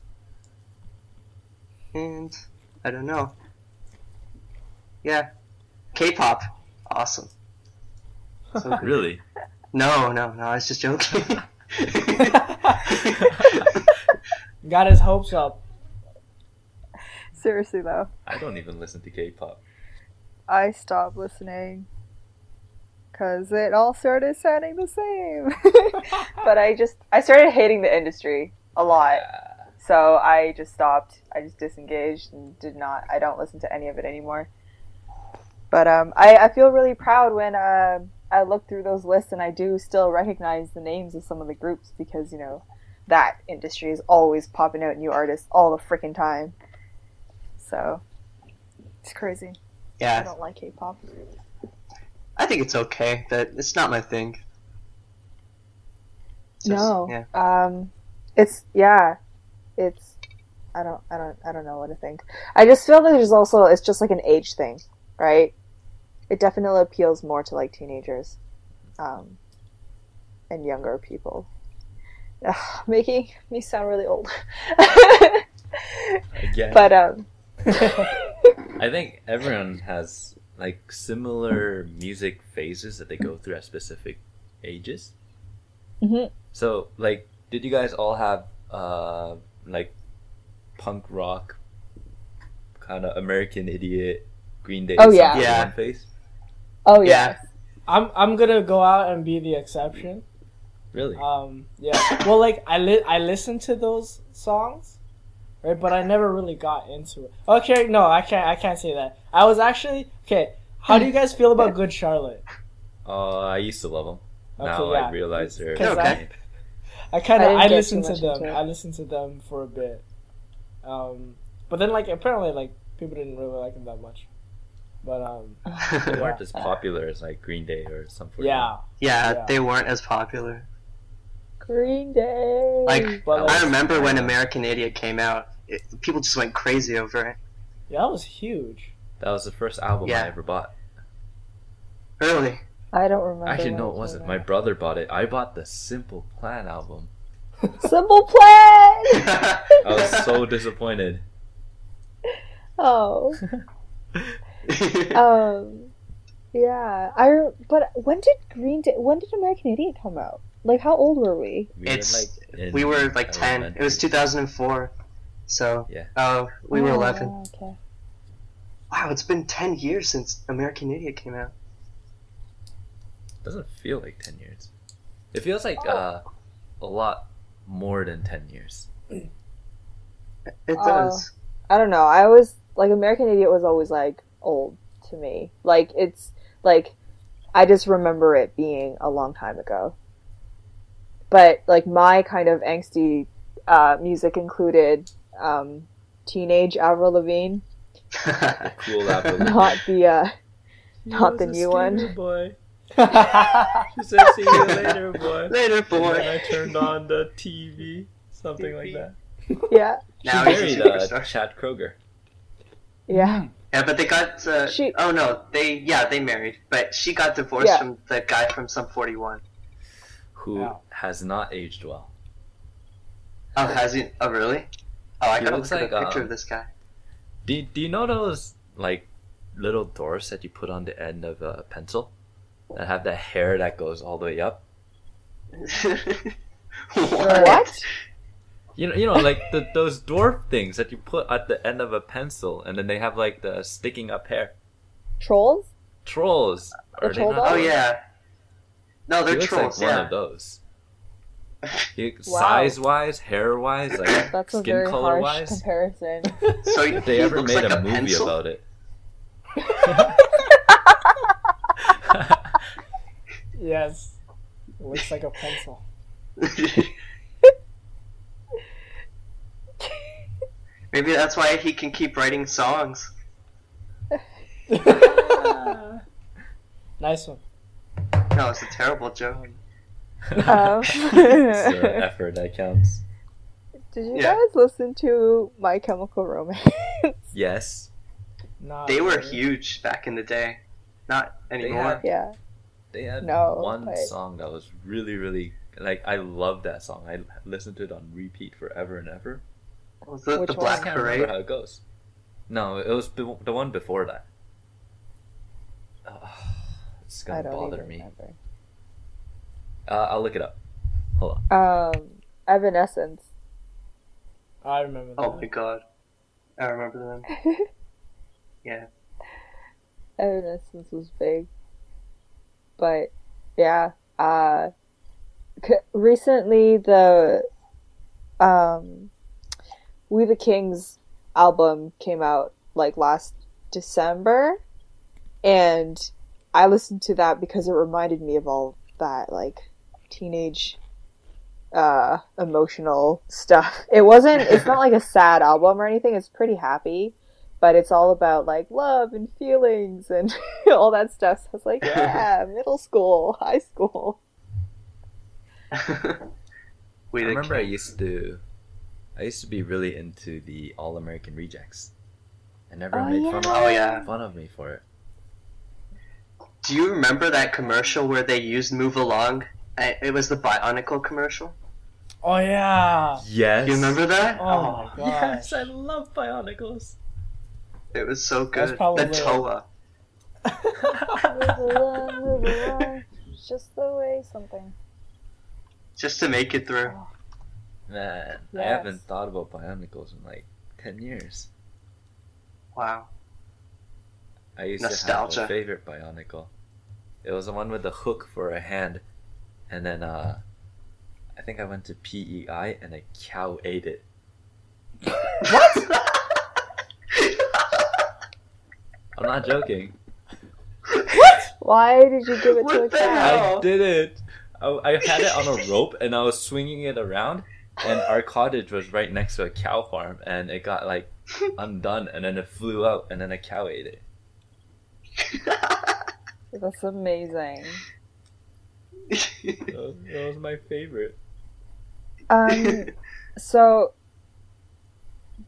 And I don't know. Yeah, K-pop, awesome. So. Really? No, no, no. I was just joking. Got his hopes up. Seriously though, I don't even listen to K-pop. I stopped listening because it all started sounding the same. but I just I started hating the industry a lot, so I just stopped. I just disengaged and did not. I don't listen to any of it anymore. But um, I I feel really proud when uh, I look through those lists and I do still recognize the names of some of the groups because you know that industry is always popping out new artists all the freaking time. So it's crazy. Yeah, I don't like K-pop. I think it's okay, but it's not my thing. It's just- no. Yeah. Um, it's yeah, it's. I don't. I don't. I don't know what to think. I just feel that there's also it's just like an age thing, right? It definitely appeals more to like teenagers, um, and younger people. Ugh, making me sound really old. Again. but um, I think everyone has like similar music phases that they go through at specific ages. Mhm. So, like, did you guys all have uh like punk rock kind of American Idiot, Green Day, Oh, yeah. Yeah. phase? oh Yeah. yeah, I'm I'm gonna go out and be the exception. Really? Um, yeah. Well, like I li- I listened to those songs, right? But I never really got into it. Okay, no, I can't. I can't say that. I was actually okay. How do you guys feel about Good Charlotte? Uh, I used to love them. Okay, now yeah. I realize they're Okay. I, I kind of I I, listened to them. I listened to them for a bit. Um, but then like apparently like people didn't really like them that much. But um, they Yeah. weren't as popular as like Green Day or something. yeah. yeah, Yeah. they weren't as popular. Green Day. Like, But like, I remember when American Idiot came out, it, people just went crazy over it. yeah, that was huge. That was the first album Yeah. I ever bought. Really? I don't remember. Actually, when no, it wasn't. out. My brother bought it. I bought the Simple Plan album. Simple Plan. I was so disappointed. oh. Um. Yeah. I. But when did Green Day? When did American Idiot come out? Like, how old were we? We It's- were like we were like 10. It was 2004. So, Yeah. oh, we were Oh, 11. Ah, okay. Wow, it's been 10 years since American Idiot came out. Doesn't feel like ten years. It feels like oh. uh, a lot more than ten years. It Oh. does. I don't know. I always like American Idiot was always like old to me. Like it's like I just remember it being a long time ago. But like my kind of angsty uh, music included um, teenage Avril Lavigne, Cool Avril. not the uh, not the new one. Boy. She said, "See you later, boy." Later, And then boy. I turned on the TV, something like that. yeah, Now she he's married uh. Chad Kroeger. yeah. Yeah, but they got. Uh, She- Oh no, they yeah they married, but she got divorced Yeah. from the guy from Sum 41. Who Yeah. has not aged well. Oh, has he? Oh, really? Oh, I He gotta looks look at a picture um, of this guy. Do Do you know those like little dwarfs that you put on the end of a pencil that have that hair that goes all the way up? What? You know, you know, like the those dwarf things that you put at the end of a pencil, and then they have like the sticking up hair. Trolls? Trolls. The Are they troll not? Oh yeah. No, they're he looks trolls. like one of those. He, Wow. Size wise, hair wise, like That's a skin very color harsh wise. comparison. So If they he ever looks made like a, a movie pencil? about it. yes, looks like a pencil. Maybe that's why he can keep writing songs. Nice one. No, it's a terrible joke. Um, it's the effort that counts. Did you Yeah. guys listen to My Chemical Romance? Yes, Not They were really. huge back in the day. Not anymore. had- yeah. they had No, one but- song that was really, really like I love that song. I listened to it on repeat forever and ever. Was it Which the one? Black I can't remember Parade? how it goes. No, it was the the one before that. Ugh, it's gonna don't bother even me. remember. Uh, I'll look it up. Hold on. Um, Evanescence. I remember that. Oh my god. I remember them. Yeah. Evanescence was big. But, yeah. Uh, c- recently the, um, We the Kings album came out, like, last December. And I listened to that because it reminded me of all that, like, teenage uh emotional stuff. It wasn't it's not like a sad album or anything. It's pretty happy, but it's all about like love and feelings and all that stuff. So it's like, yeah, middle school, high school. we I the remember I used to, I used to be really into the All American Rejects, and everyone Oh, made fun, Oh of, yeah. fun of me for it. Do you remember that commercial where they used "Move Along"? It was the Bionicle commercial. Oh yeah. Yes. You remember that? Oh, oh my gosh. Yes, I love Bionicles. It was so That's good. probably- The Toa. Move along, move along. Just the way something. Just to make it through. Oh. Man, I haven't thought about Bionicles in like ten years. Wow. I used Nostalgia. to have a favorite Bionicle. It was the one with the hook for a hand, and then uh, I think I went to PEI and a cow ate it. What? I'm not joking. What? Why did you give it to a the cat? hell? I did it. I, I had it on a rope and I was swinging it around, and our cottage was right next to a cow farm, and it got like undone, and then it flew out, and then a cow ate it. That's amazing. That was, that was my favorite. Um, so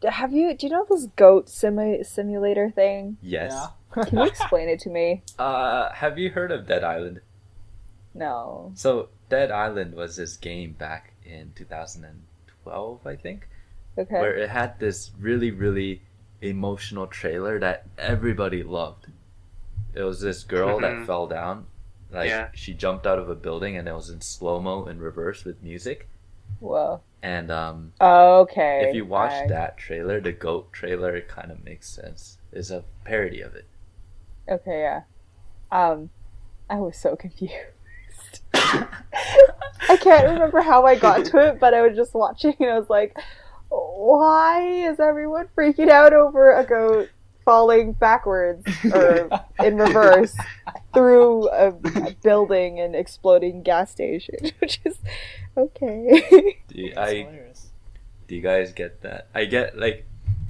have you? Do you know this goat simu- simulator thing? Yes. Yeah. Can you explain it to me? Uh, have you heard of Dead Island? No. So Dead Island was this game back in 2012, I think, Okay. where it had this really, really emotional trailer that everybody loved. It was this girl Mhm. that fell down, like Yeah. she jumped out of a building, and it was in slow mo in reverse with music. Whoa. And um, Okay. if you watch I- that trailer, the goat trailer, it kind of makes sense. It's a parody of it. Okay, yeah. Um, I was so confused. I can't remember how I got to it, but I was just watching and I was like, why is everyone freaking out over a goat falling backwards or in reverse through a, a building and exploding gas station? Which is okay. Do you, I. Do you guys get that? I get like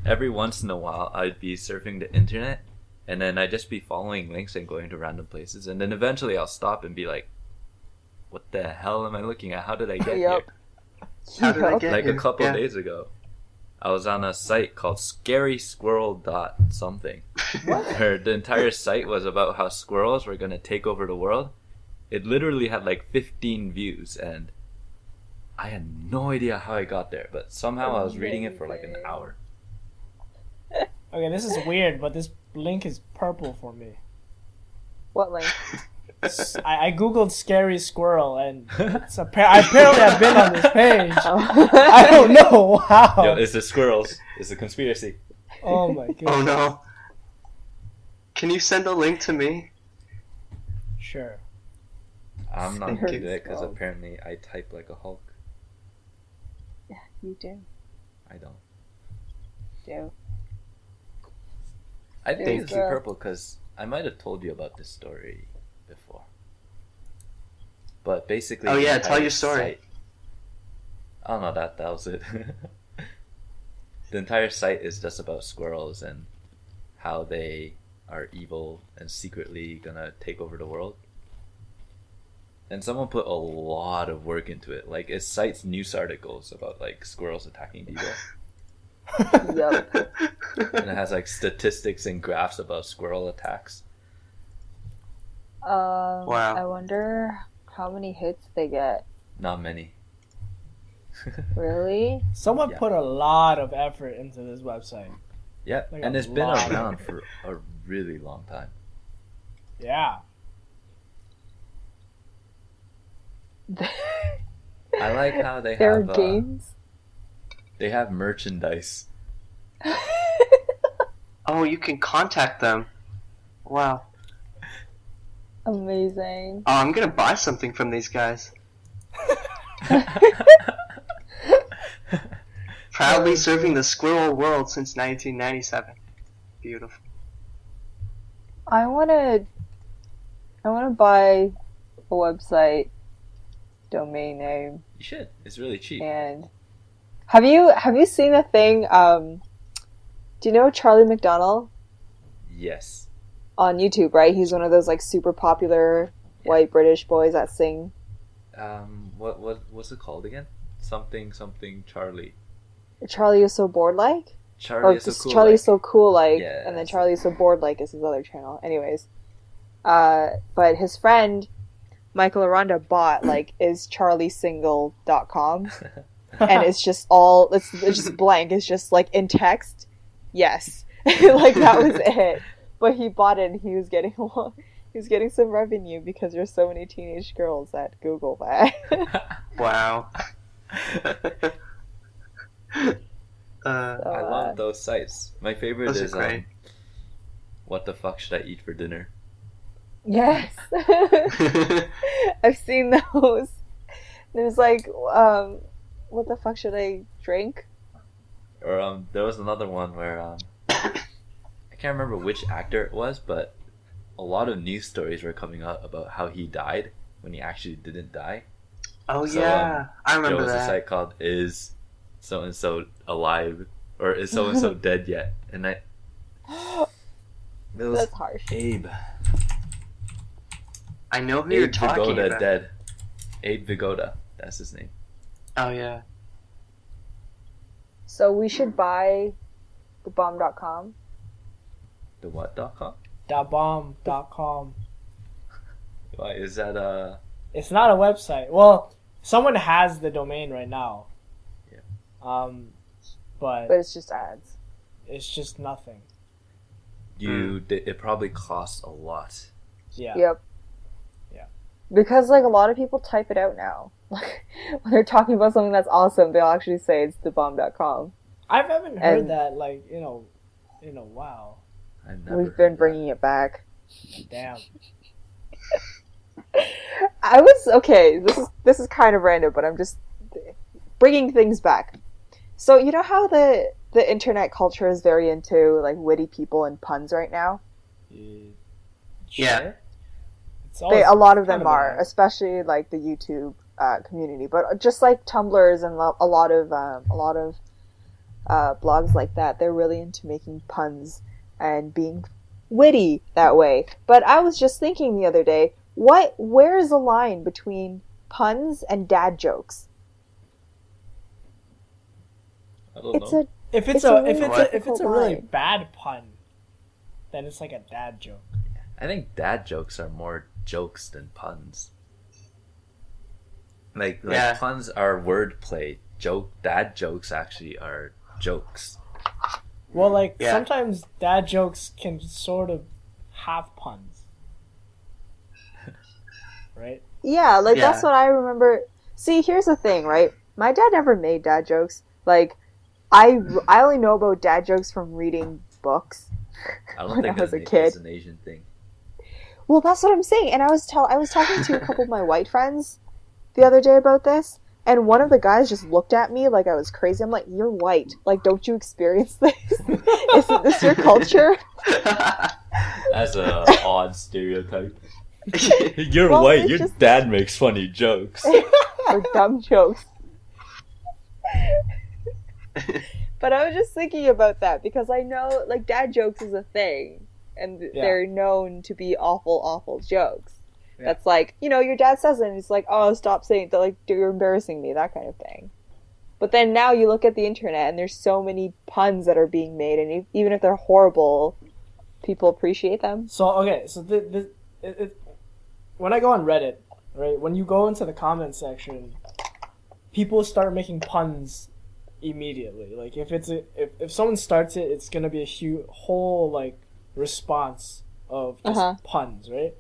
every once in a while I'd be surfing the internet and then I'd just be following links and going to random places and then eventually I'll stop and be like, What the hell am I looking at? How did I get Yep. How did I Yup. get here? Like a couple Yeah. days ago. I was on a site called scarysquirrel dot something. Where the entire site was about how squirrels were gonna take over the world. It literally had like fifteen views and I had no idea how I got there, but somehow I was reading it for like an hour. Okay, this is weird, but this link is purple for me. What link? S- I, I googled scary squirrel and it's appa- apparently I've been on this page. Oh. I don't know how. Yo, it's the squirrels. It's a conspiracy. oh my god. Oh no. Can you send a link to me? Sure. I'm not Thank gonna do it because Oh. apparently I type like a Hulk. Yeah, you do. I don't. Do. I think it's purple because I might have told you about this story before. But basically, Oh, yeah, tell your story. don't know that that was it. the entire site is just about squirrels and how they are evil and secretly gonna take over the world. And someone put a lot of work into it. Like it cites news articles about like squirrels attacking people. yep. and it has like statistics and graphs about squirrel attacks. Um, Wow. I wonder how many hits they get. Not many. Really? Someone Yeah. put a lot of effort into this website. yeah, Like and a it's been around for a really long time. Yeah. I like how they there are have uh, games. they have merchandise. oh, you can contact them. Wow. Amazing. Oh, I'm gonna buy something from these guys. Proudly serving the squirrel world since 1997. Beautiful. I wanna. I wanna buy a website domain name. You should. It's really cheap. And have you have you seen the thing? Um, do you know Charlie McDonnell Yes. On YouTube? Right, he's one of those like super popular white British boys that sing. Um. What what what's it called again? Something something Charlie. Charlie is so bored like, Charlie or is so cool. Charlie like- so cool like, Yeah, and then Charlie is so bored like is his other channel. Anyways, uh, but his friend Michael Aranda bought like is charliesingle.com and it's just all it's, it's just blank. It's just like in text, yes, like that was it. But he bought it and he was getting a lot, he was getting some revenue because there's so many teenage girls that Google that. Wow. uh, So, I uh, love those sites. My favorite is um, what the fuck should I eat for dinner? Yes, I've seen those. There's like, um, what the fuck should I drink? Or um, there was another one where um, I can't remember which actor it was, but a lot of news stories were coming out about how he died when he actually didn't die. oh So, yeah, um, I There remember was a site called "Is so and so alive?" or "Is so and so dead yet?" And I, it was That's harsh. Abe. I know who you're Abe talking Vigoda about. dead. Abe Vigoda. That's his name. Oh yeah. So we should buy the bomb.com. The what dot com? .bomb.com. Why is that uh It's not a website. Well, someone has the domain right now. Yeah. Um, but But it's just ads. it's just nothing. you? di- It probably costs a lot. Yeah. Yep. Yeah. Because like a lot of people type it out now. Like when they're talking about something that's awesome, they'll actually say it's thebomb.com. I haven't heard And- that like you know, in a while. I've never We've heard been that. bringing it back. Damn. I was okay. This is this is kind of random, but I'm just bringing things back. So you know how the the internet culture is very into like witty people and puns right now. Yeah. It's They, a lot of them of are, annoying. especially like the YouTube uh, community, but just like Tumblrs and lo- a lot of um, a lot of uh, blogs like that, they're really into making puns and being witty that way. But I was just thinking the other day, what where is the line between puns and dad jokes? I don't It's know. a If it's, It's a, a if it's a if it's a really line. bad pun, then it's like a dad joke. I think dad jokes are more jokes than puns. Like, like Yeah. puns are wordplay. Joke dad jokes actually are jokes. Well, like Yeah. sometimes dad jokes can sort of have puns, right? Yeah, like Yeah. that's what I remember. See, here's the thing, right? My dad never made dad jokes. Like, I I only know about dad jokes from reading books. I don't When think I was a an, kid. it's an Asian thing. Well, that's what I'm saying. And I was tell I was talking to a couple of my white friends the other day about this, and one of the guys just looked at me like I was crazy. I'm like, "You're white. Like, don't you experience this? Isn't this your culture?" That's a odd stereotype. You're Well, white. Your just- dad makes funny jokes. or dumb jokes. But I was just thinking about that because I know, like, dad jokes is a thing, and Yeah. they're known to be awful, awful jokes. Yeah. That's like, you know, your dad says it, and he's like, "Oh, stop saying it." They're like, "You're embarrassing me," that kind of thing. But then now you look at the internet, and there's so many puns that are being made, and even if they're horrible, people appreciate them. So okay, so the, the it, it, when I go on Reddit, right, when you go into the comment section, people start making puns immediately. Like if it's a if, if someone starts it, it's gonna be a huge whole like response of just Uh-huh. puns, right?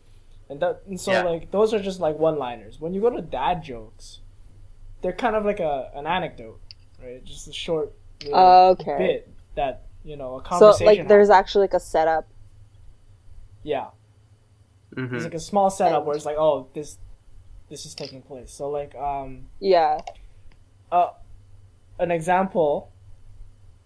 And that and so Yeah. like those are just like one liners. When you go to dad jokes, they're kind of like a an anecdote, right? Just a short little Okay. bit that you know a conversation. So, conversation. like, there's happened. actually like a setup. yeah. Mhm. It's like a small setup And- where it's like, oh, this this is taking place. So like um Yeah. uh an example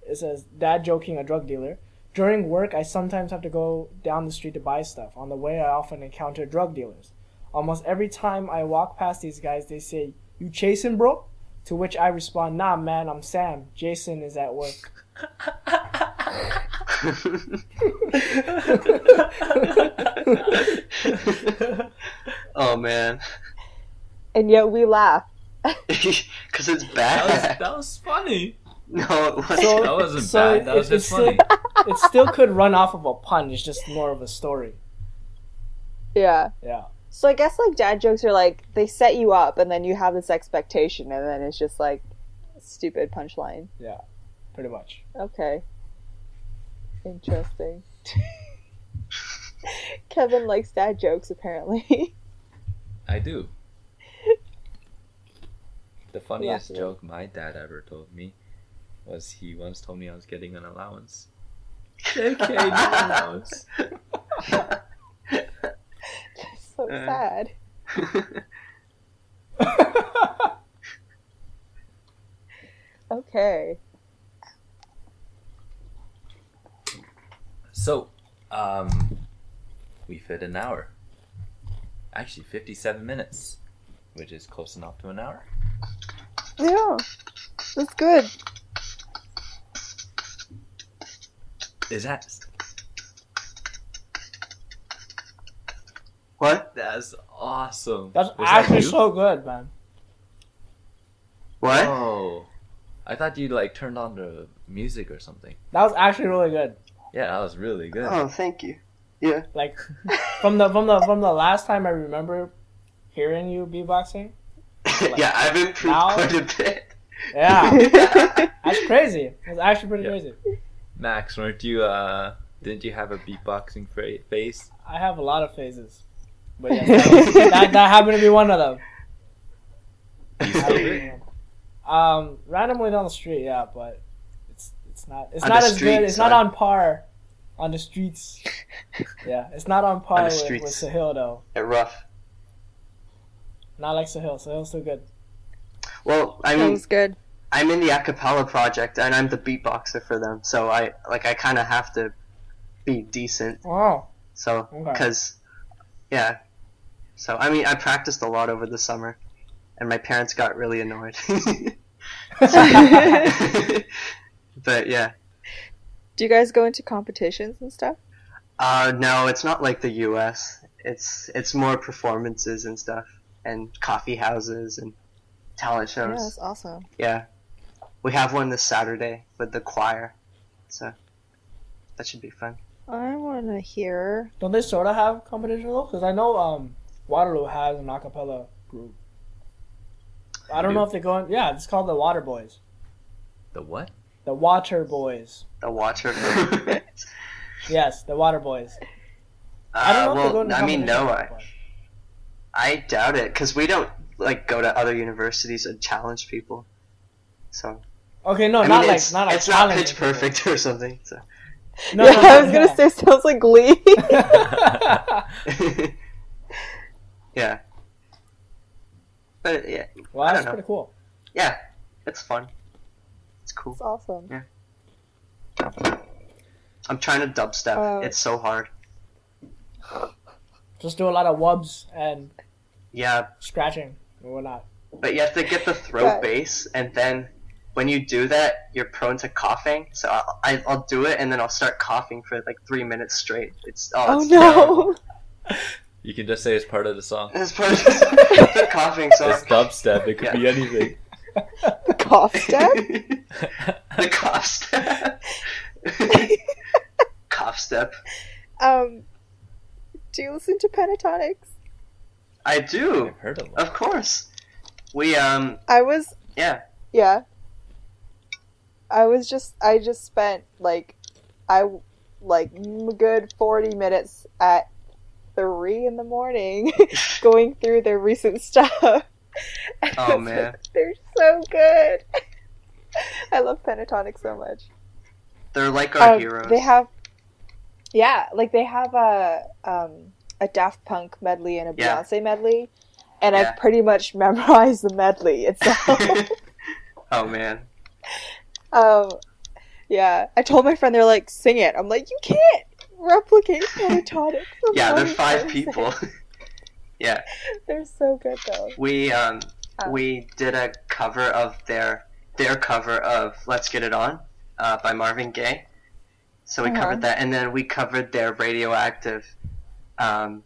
it says dad joking a drug dealer. During work I sometimes have to go down the street to buy stuff. On the way I often encounter drug dealers. almost every time I walk past these guys, they say, "You chasing, bro?" To which I respond, "Nah, man, I'm Sam. Jason is at work." oh man, And yet we laugh. because it's That was, bad. that was funny. No, it wasn't. So- That wasn't so bad. That was just it's funny. it still could run off of a pun. It's just more of a story. Yeah. Yeah. So I guess like dad jokes are like they set you up and then you have this expectation and then it's just like stupid punchline. Yeah. Pretty much. Okay. Interesting. Kevin likes dad jokes apparently. I do. The funniest Yeah. joke my dad ever told me was he once told me I was getting an allowance. okay, no allowance. so Uh. sad. Okay. So, um, we fit an hour. Actually, 57 minutes, which is close enough to an hour. Yeah. That's good. Is that what? that's awesome? That's Was actually you? so good, man. What? Oh, I thought you like turned on the music or something. That was actually really good. Yeah, that was really good. Oh, thank you. Yeah. Like from the from the from the last time I remember hearing you beatboxing. yeah, I've improved Now- quite a bit. Yeah, that's crazy. It's actually pretty Yeah. crazy. Max, weren't you? Uh, didn't you have a beatboxing fra- face? I have a lot of phases, but yeah, that, was- that, that happened to be one of them. You still Happened to do? be one. Um, randomly down the street, yeah, but it's it's not it's On not the as good. It's not on par on the streets. Yeah, it's not on par the with, with streets. Sahil though. They're rough. Not like Sahil. Sahil's still good. Well, I that mean, was good. I'm in the acapella project, and I'm the beatboxer for them. So I like I kind of have to be decent. Oh, So Okay. because yeah, so I mean I practiced a lot over the summer, and my parents got really annoyed. but yeah, Do you guys go into competitions and stuff? uh, no, it's not like the U.S. It's it's more performances and stuff, and coffee houses and talent shows. Yeah, shows. that's awesome. Yeah. We have one this Saturday with the choir. So that should be fun. I want to hear. don't they sort of have competition though? Because I know um Waterloo has an acapella group. I don't do? know if they're going. Yeah, it's called the Water Boys. The what? The Water Boys. The water. Boys. Yes, the Water Boys. I don't uh, know if they're going to I mean, no, I, I doubt it because we don't like go to other universities and challenge people. So but- Okay, no, I not mean, like it's, not like it's not challenging pitch people. perfect or something. So No, yeah, no, no, I was gonna yeah. say sounds like Glee. yeah. But yeah, well, I that's don't know. pretty cool. yeah, it's fun. It's cool. It's awesome. Yeah, I'm trying to dubstep. Uh, it's so hard. Just do a lot of wubs and Yeah, scratching and whatnot. but you have to get the throat Right. bass, and then when you do that, you're prone to coughing. So I'll, I, I'll do it, and then I'll start coughing for like three minutes straight. It's oh, Oh it's terrible. no! You can just say it's part of the song. It's part of the coughing song. It's dubstep. It could be anything. the cough step. the cough step. cough step. Um, do you listen to Pentatonix? I do, I've heard a lot. of course. We um I was yeah. yeah. I was just I just spent like I like a good forty minutes at three in the morning going through their recent stuff. Oh, man. they're so good. I love Pentatonic so much. They're like our Um, heroes. They have, yeah, like they have a um, a Daft Punk medley and a Yeah. Beyonce medley, and Yeah. I've pretty much memorized the medley itself. oh man. Um, yeah, I told my friend they're like, sing it. I'm like, you can't replicate Pentatonic. Yeah, they're five people. Yeah, They're so good though. we um Oh. we did a cover of their their cover of "Let's Get It On" uh, by Marvin Gaye. So we Uh-huh. covered that, and then we covered their "Radioactive" um,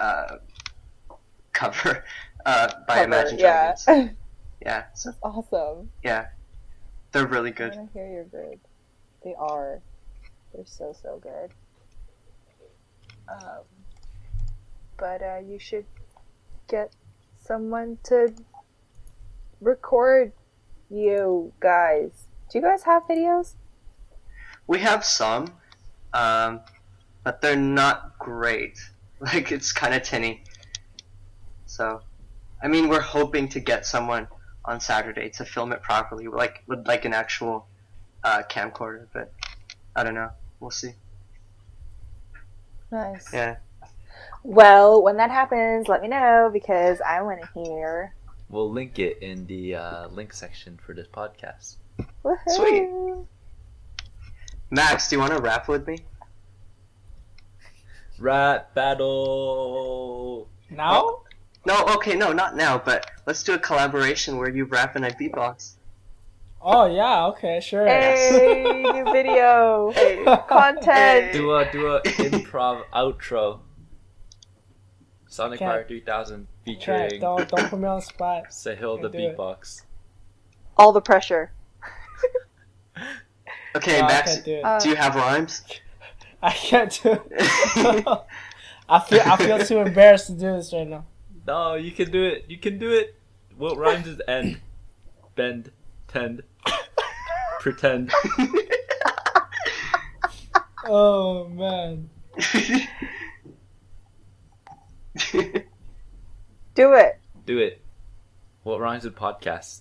uh, cover uh, by Cover, Imagine yeah. Dragons. Yeah, so awesome. yeah, they're really I good. want to hear your good. They are. They're so so good. Um, but uh, you should get someone to record you guys. Do you guys have videos? We have some, um, but they're not great. Like it's kind of tinny. So, I mean, we're hoping to get someone on Saturday to film it properly, like with like an actual uh, camcorder. But I don't know. We'll see. Nice. Yeah. Well, when that happens, let me know because I want to hear. We'll link it in the uh, link section for this podcast. Woohoo! Max, do you want to rap with me? Rap battle. Now? No, okay, no, not now. But let's do a collaboration where you rap and I beatbox. Oh yeah, okay, sure. Hey, new video content. Do a do a improv outro. Sonic Can't- Fire 3000 Can't- featuring don't don't put me on the spot. Sahil the Can't it. beatbox. All the pressure. Okay, No, Max, do. Uh, do you have rhymes? I can't do it. I feel I feel too embarrassed to do this right now. No, you can do it. You can do it. What rhymes is end, bend, tend, pretend. Oh man. Do it. Do it. What rhymes with podcast?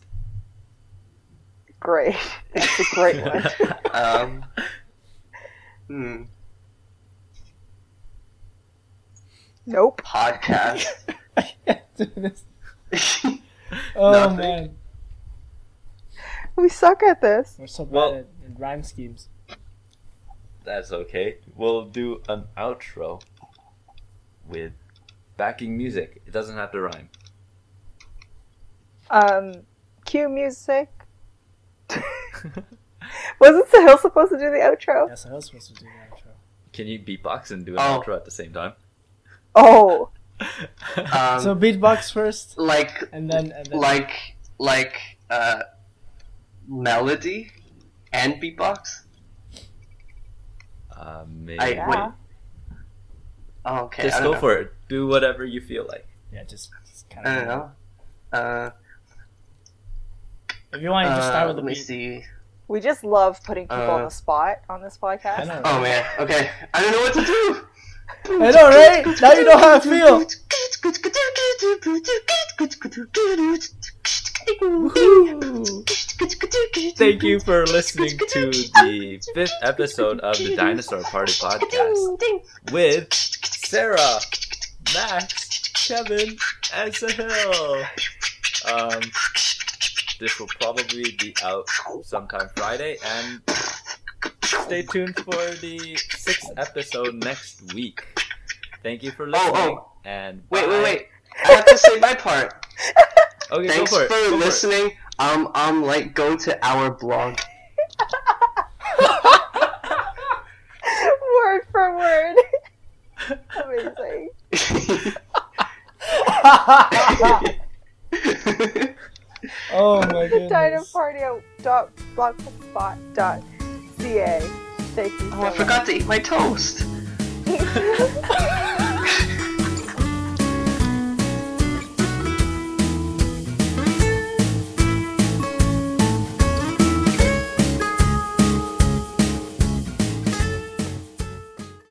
Great. That's a great one. um, hmm, Nope. podcast. I can't do this. Oh man. We suck at this. We're so bad Well- at, at rhyme schemes. That's okay. We'll do an outro with backing music. It doesn't have to rhyme. Um, cue music. Wasn't Sahil supposed to do the outro? Yes, I was supposed to do the outro. Can you beatbox and do an Oh. outro at the same time? Oh, Um, so beatbox first, like, and then and then like, like, uh, melody and beatbox. uh, maybe. I Yeah. wait. Oh, okay. Just I go know. for it. Do whatever you feel like. yeah, just, just kind I of. don't know. Uh, If you want, you just start uh, with the let me beat. see. we just love putting people on Uh, the spot on this podcast. Oh man. Okay. I don't know what to do. I know, right? Now you know how I feel. Thank you for listening to the fifth episode of the Dinosaur Party podcast with Sarah, Max, Kevin, and Sahil. Um, this will probably be out sometime Friday, and stay tuned for the sixth episode next week. Thank you for listening, oh. and Wait, wait, bye. wait. I have to say my part. Okay, Thanks go for for, it. go for listening. Um, um, like, go to our blog. word for word. Amazing. oh my goodness. Dinoparty dot blogspot dot CA. Thank you. Oh, so oh, I forgot much. to eat my toast.